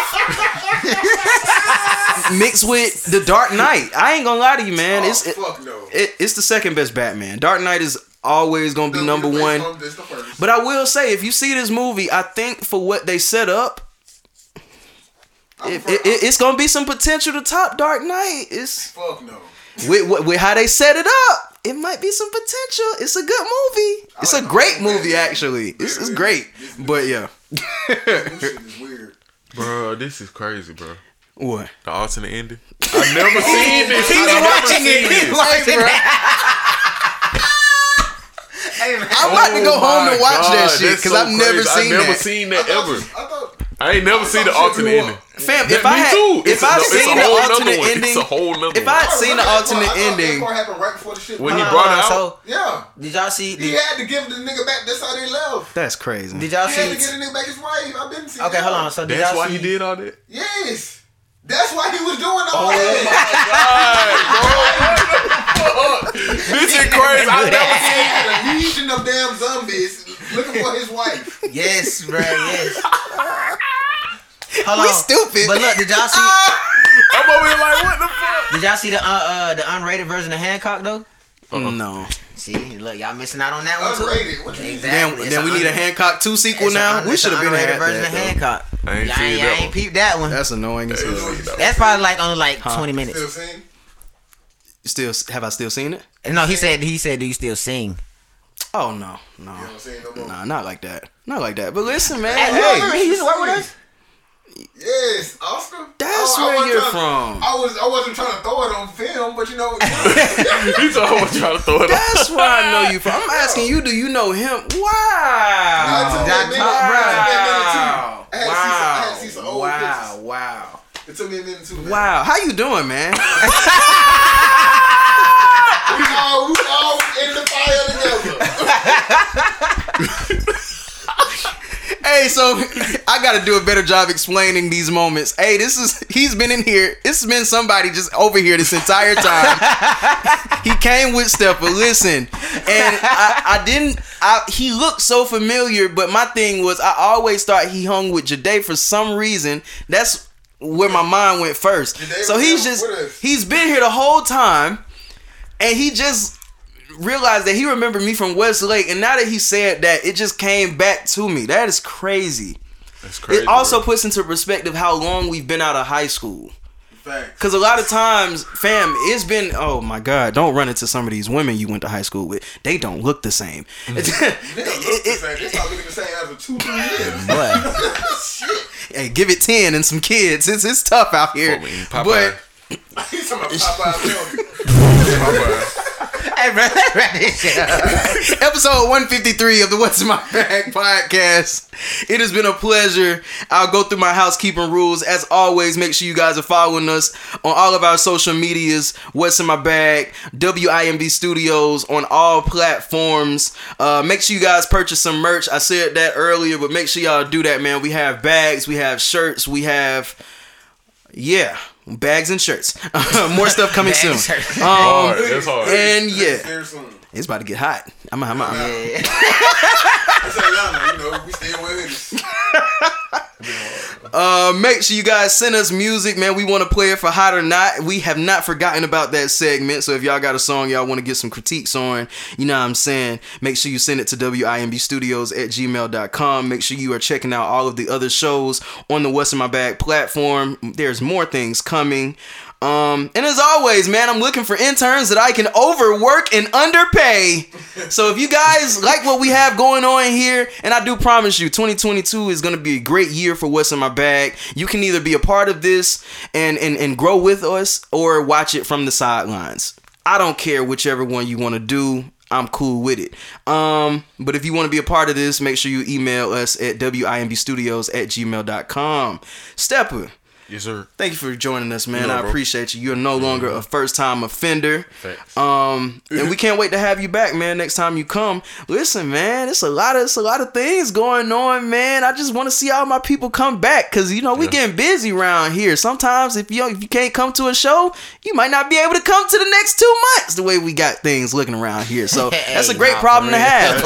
Speaker 3: mixed with The Dark Knight. I ain't gonna lie to you, man.
Speaker 6: Oh,
Speaker 3: It's it,
Speaker 6: oh, no.
Speaker 3: it, it's the second best Batman. Dark Knight is always gonna be number one.
Speaker 6: This the first.
Speaker 3: But I will say, if you see this movie, I think for what they set up, it,
Speaker 6: for-
Speaker 3: it, it- it's gonna be some potential to top Dark Knight. It's
Speaker 6: fuck no.
Speaker 3: with, with, with how they set it up. It might be some potential. It's a good movie. It's a great
Speaker 6: the
Speaker 3: movie,
Speaker 6: Batman.
Speaker 3: actually. It's, it's great.
Speaker 6: this-
Speaker 3: But yeah,
Speaker 6: This is.
Speaker 5: Bro, this is crazy, bro.
Speaker 3: what?
Speaker 5: The alternate ending. I've never seen this.
Speaker 3: He's
Speaker 5: I've
Speaker 3: watching it.
Speaker 5: this.
Speaker 3: He's watching it.
Speaker 4: Hey man
Speaker 3: I'm about to go
Speaker 5: Oh
Speaker 3: home
Speaker 5: my
Speaker 3: and watch that shit because
Speaker 5: so
Speaker 3: I've never
Speaker 5: crazy.
Speaker 3: seen
Speaker 5: I've never
Speaker 3: that.
Speaker 5: seen
Speaker 6: I
Speaker 5: that
Speaker 6: thought,
Speaker 5: ever.
Speaker 6: I thought.
Speaker 5: I ain't never seen the alternate ending.
Speaker 3: Fam, if I
Speaker 5: me
Speaker 3: had,
Speaker 5: too.
Speaker 3: if
Speaker 5: It's a-
Speaker 3: I seen the alternate ending,
Speaker 5: It's a whole nother
Speaker 3: if. I
Speaker 6: I
Speaker 3: had seen the
Speaker 6: remember that part.
Speaker 3: alternate
Speaker 6: I thought that
Speaker 3: ending,
Speaker 6: part happened right before the shit.
Speaker 5: When he brought it uh, out,
Speaker 4: so
Speaker 6: Yeah.
Speaker 4: did y'all see
Speaker 6: He had to give the nigga back. That's how they left.
Speaker 3: that's crazy.
Speaker 4: did y'all
Speaker 6: He had to
Speaker 4: see
Speaker 6: give the nigga back his wife. I've been seeing.
Speaker 4: okay
Speaker 6: that.
Speaker 4: hold on so did
Speaker 5: that's
Speaker 4: y'all
Speaker 5: why
Speaker 4: see
Speaker 5: he did all that.
Speaker 6: Yes. That's why he was doing all
Speaker 5: Oh
Speaker 6: that.
Speaker 5: This is crazy. I never
Speaker 6: He
Speaker 5: seen.
Speaker 6: had a legion of damn zombies looking for his wife.
Speaker 4: yes bro yes hold
Speaker 3: We
Speaker 4: on
Speaker 3: stupid.
Speaker 4: but look did y'all see
Speaker 5: I'm over here like, what the fuck?
Speaker 4: did y'all see the uh, uh the unrated version of Hancock though
Speaker 3: No.
Speaker 4: See, look, y'all missing out on that one too.
Speaker 6: Unrated. What you mean?
Speaker 3: Then,
Speaker 4: Exactly. It's
Speaker 3: then we
Speaker 4: a
Speaker 3: need a Hancock 2 sequel now.
Speaker 4: un-
Speaker 3: we should have been
Speaker 4: unrated
Speaker 3: had
Speaker 4: version
Speaker 3: that.
Speaker 4: of
Speaker 3: though.
Speaker 4: Hancock.
Speaker 5: I ain't
Speaker 4: Y'all ain't,
Speaker 5: that
Speaker 4: y'all ain't
Speaker 5: one.
Speaker 4: peeped that one.
Speaker 3: That's annoying as
Speaker 5: I ain't
Speaker 3: hell.
Speaker 4: That's probably like only like twenty minutes.
Speaker 6: Still seen?
Speaker 3: Still, have I still seen it?
Speaker 4: No, he said he said, do you still sing?
Speaker 3: Oh no, no,
Speaker 6: You know what I'm saying? No
Speaker 3: nah, not like that, not like that. But listen, man,
Speaker 4: Hey,
Speaker 3: hey,
Speaker 4: he used to work with us?
Speaker 6: Yes, Oscar.
Speaker 3: That's
Speaker 6: I- I
Speaker 3: where
Speaker 6: wasn't
Speaker 3: you're
Speaker 6: trying-
Speaker 3: from.
Speaker 6: I was I wasn't trying to throw it on film, but you know,
Speaker 5: He's always trying to throw it
Speaker 3: that's where I know you from. I'm asking you, do you know him?
Speaker 6: I
Speaker 3: Wow,
Speaker 6: took
Speaker 4: That
Speaker 6: me a
Speaker 4: top,
Speaker 6: minute-
Speaker 3: wow,
Speaker 6: it took me a minute too. I had to see some- I had to see some old
Speaker 3: wow, wow,
Speaker 6: It took me a minute too.
Speaker 3: Wow. How you doing, man?
Speaker 6: We all, we all in the fire together.
Speaker 3: Hey, so I got to do a better job explaining these moments. Hey, this is he's been in here. It's been somebody just over here this entire time. he came with Stepper. Listen, and I, I didn't. I, he looked so familiar, but my thing was I always thought he hung with Jade for some reason. That's where my mind went first.
Speaker 6: Jade
Speaker 3: So he's just he's been here the whole time, and he just realized that he remembered me from Westlake, and now that he said that, it just came back to me. That is crazy.
Speaker 5: That's crazy.
Speaker 3: It also
Speaker 5: bro.
Speaker 3: puts into perspective how long we've been out of high school.
Speaker 6: Facts.
Speaker 3: Cause a lot of times, fam, it's been oh my god, don't run into some of these women you went to high school with. They don't look the same. Mm.
Speaker 6: They don't look the same. They start looking the same after two, three years.
Speaker 4: What?
Speaker 3: hey, give it ten and some kids. It's it's tough out here.
Speaker 5: Fuck with Popeye.
Speaker 3: But
Speaker 6: He's talking about Popeye.
Speaker 5: Popeye.
Speaker 3: episode 153 of the What's in My Bag podcast. It has been a pleasure. I'll go through my housekeeping rules. As always, make sure you guys are following us on all of our social medias. What's in My Bag, WIMB Studios on all platforms. Uh, make sure you guys purchase some merch. I said that earlier, but make sure y'all do that, man. We have bags, we have shirts, we have, yeah. Bags and shirts. More stuff coming
Speaker 4: Bags
Speaker 3: soon.
Speaker 4: and.
Speaker 3: Um,
Speaker 5: Hard. That's hard.
Speaker 3: and yeah, it's about to get hot. I'm, I'm, I'm,
Speaker 4: Yeah.
Speaker 6: I tell y'all now, you know, we still with it.
Speaker 3: Uh, make sure you guys send us music, man. We want to play it for hot or not. We have not forgotten about that segment. So if y'all got a song y'all want to get some critiques on, you know what I'm saying, make sure you send it to WIMBstudios at gmail.com. Make sure you are checking out all of the other shows on the What's in My Bag platform. There's more things coming. Um, and as always, man, I'm looking for interns that I can overwork and underpay. So if you guys like what we have going on here, and I do promise you, 2022 is gonna be a great year for what's in my bag. You can either be a part of this and and, and grow with us or watch it from the sidelines. I don't care whichever one you want to do. I'm cool with it. Um, but if you want to be a part of this, make sure you email us at wimbstudios at gmail.com. Stepper,
Speaker 5: Yes, sir.
Speaker 3: Thank you for joining us, man.
Speaker 5: Yeah,
Speaker 3: I
Speaker 5: bro.
Speaker 3: appreciate you. You're no longer a first time offender.
Speaker 5: Facts.
Speaker 3: Um, and we can't wait to have you back, man. Next time you come, listen, man. It's a lot of it's a lot of things going on, man. I just want to see all my people come back because you know we
Speaker 5: Yeah.
Speaker 3: getting busy around here. Sometimes if you if you can't come to a show, you might not be able to come to the next two months. The way we got things looking around here, so that's a great problem to have.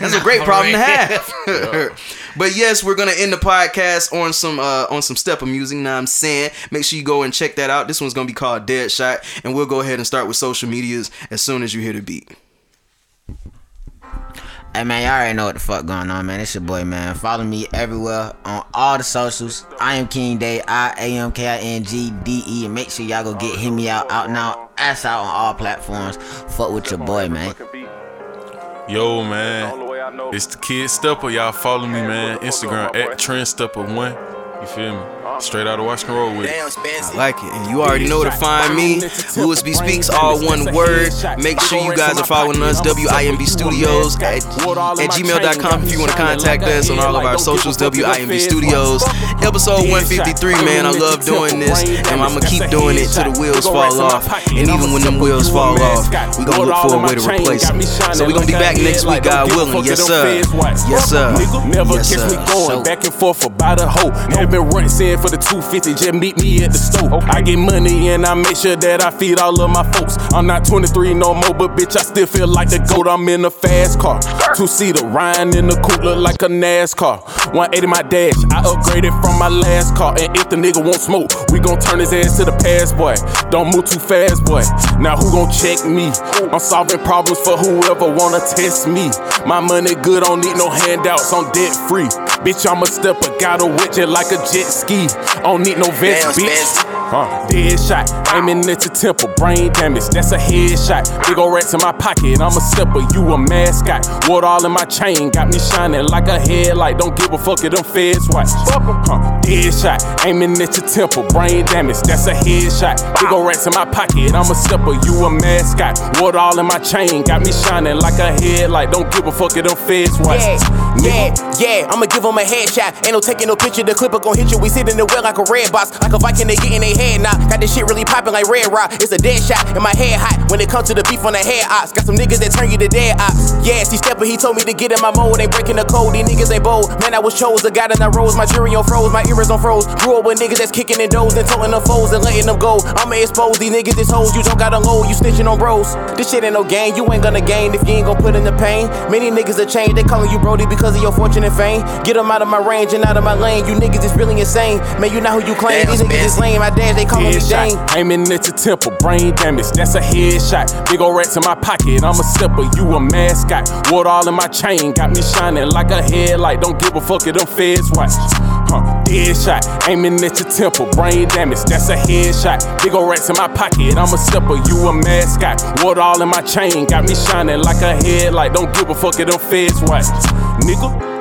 Speaker 3: That's a great problem to
Speaker 4: real.
Speaker 3: have. but yes, we're gonna end the podcast on some uh on some step of music. Now I'm saying, make sure you go and check that out. This one's gonna be called Dead Shot, and we'll go ahead and start with social medias as soon as you hear the beat.
Speaker 4: Hey man, y'all already know what the fuck going on, man. It's your boy, man. Follow me everywhere on all the socials. I am King Day, I A M K I N G D E, and make sure y'all go get hit me out, out now, ass out on all platforms. Fuck with your boy, man.
Speaker 5: Yo, man. It's the kid Stepper. Y'all follow me, man. Instagram at TrendStepper1. You feel me? Straight out of Washington Road with.
Speaker 3: I like it, and you already know where to find me. Lewis B Speaks, all one word. Make sure you guys are following us, WIMB Studios at, at gmail.com if you want to contact us on all of our socials, WIMB Studios. Episode 153, man. I love doing this, and I'm gonna keep doing it till the wheels fall off. And even when them wheels fall off, we gonna look for a way to replace them. So we gonna be back next week, God willing. Yes, sir. Yes, sir.
Speaker 1: Never
Speaker 3: Yes,
Speaker 1: catch me going back and forth about a hoe. Have been running for the 250, just meet me at the store. I get money and I make sure that I feed all of my folks. I'm not 23 no more, but bitch, I still feel like the goat. I'm in a fast car. Two seater, Ryan in the coupe, look like a NASCAR. 180 my dash, I upgraded from my last car. And if the nigga won't smoke, we gon' turn his ass to the past, boy. Don't move too fast, boy. Now who gon' check me? I'm solving problems for whoever wanna test me. My money good, don't need no handouts, I'm debt free. Bitch, I'm a stepper, got a it like a jet ski. Don't need no vest, bitch. Huh, dead shot. Aiming at your temple, brain damage, that's a headshot. Big ol' rats in my pocket, I'm a stepper, you a mascot. Water all in my chain, got me shining like a headlight. Don't give a fuck if them feds watch. Huh, dead shot, aiming at your temple, brain damage, that's a headshot. Big ol' rats in my pocket, I'm a stepper, you a mascot. Water all in my chain, got me shining like a headlight. Don't give a fuck if them feds watch.
Speaker 7: Yeah, yeah, yeah, I'ma give him a headshot. Ain't no taking no picture, the clipper gon' hit you. We sit in the well like a red box, like a Viking, they get in their head now. Got this shit really popping like red rock. It's a dead shot, and my head hot when it comes to the beef on the head ops. Got some niggas that turn you to dead ops. Yeah, see stepper, he told me to get in my mode. Ain't breaking the code, these niggas ain't bold. Man, I was chose, the guy that I rose. My jury on froze, my ears on froze. Grew up with niggas that's kicking in doors and toting them foes and letting them go. I'ma expose these niggas, this hoes. You don't got a load, you snitching on bros. This shit ain't no game, you ain't gonna gain if you ain't gonna put in the pain. Many niggas are changed, they calling you Brody because of your fortune and fame. Get them out of my range and out of my lane. You niggas is really insane. Man, you know who you claim. These niggas is lame. I My dad, they me Dane.
Speaker 1: Headshot, aiming at your temple, brain damage, that's a headshot. Big ol' rats in my pocket, I'm a stepper, you a mascot. Water all in my chain, got me shining like a headlight. Don't give a fuck if them feds watch. Huh, dead shot, aiming at your temple, brain damage, that's a headshot. Big ol' rats in my pocket, I'm a stepper, you a mascot. Water all in my chain, got me shining like a headlight. Don't give a fuck if them feds watch. Nigga.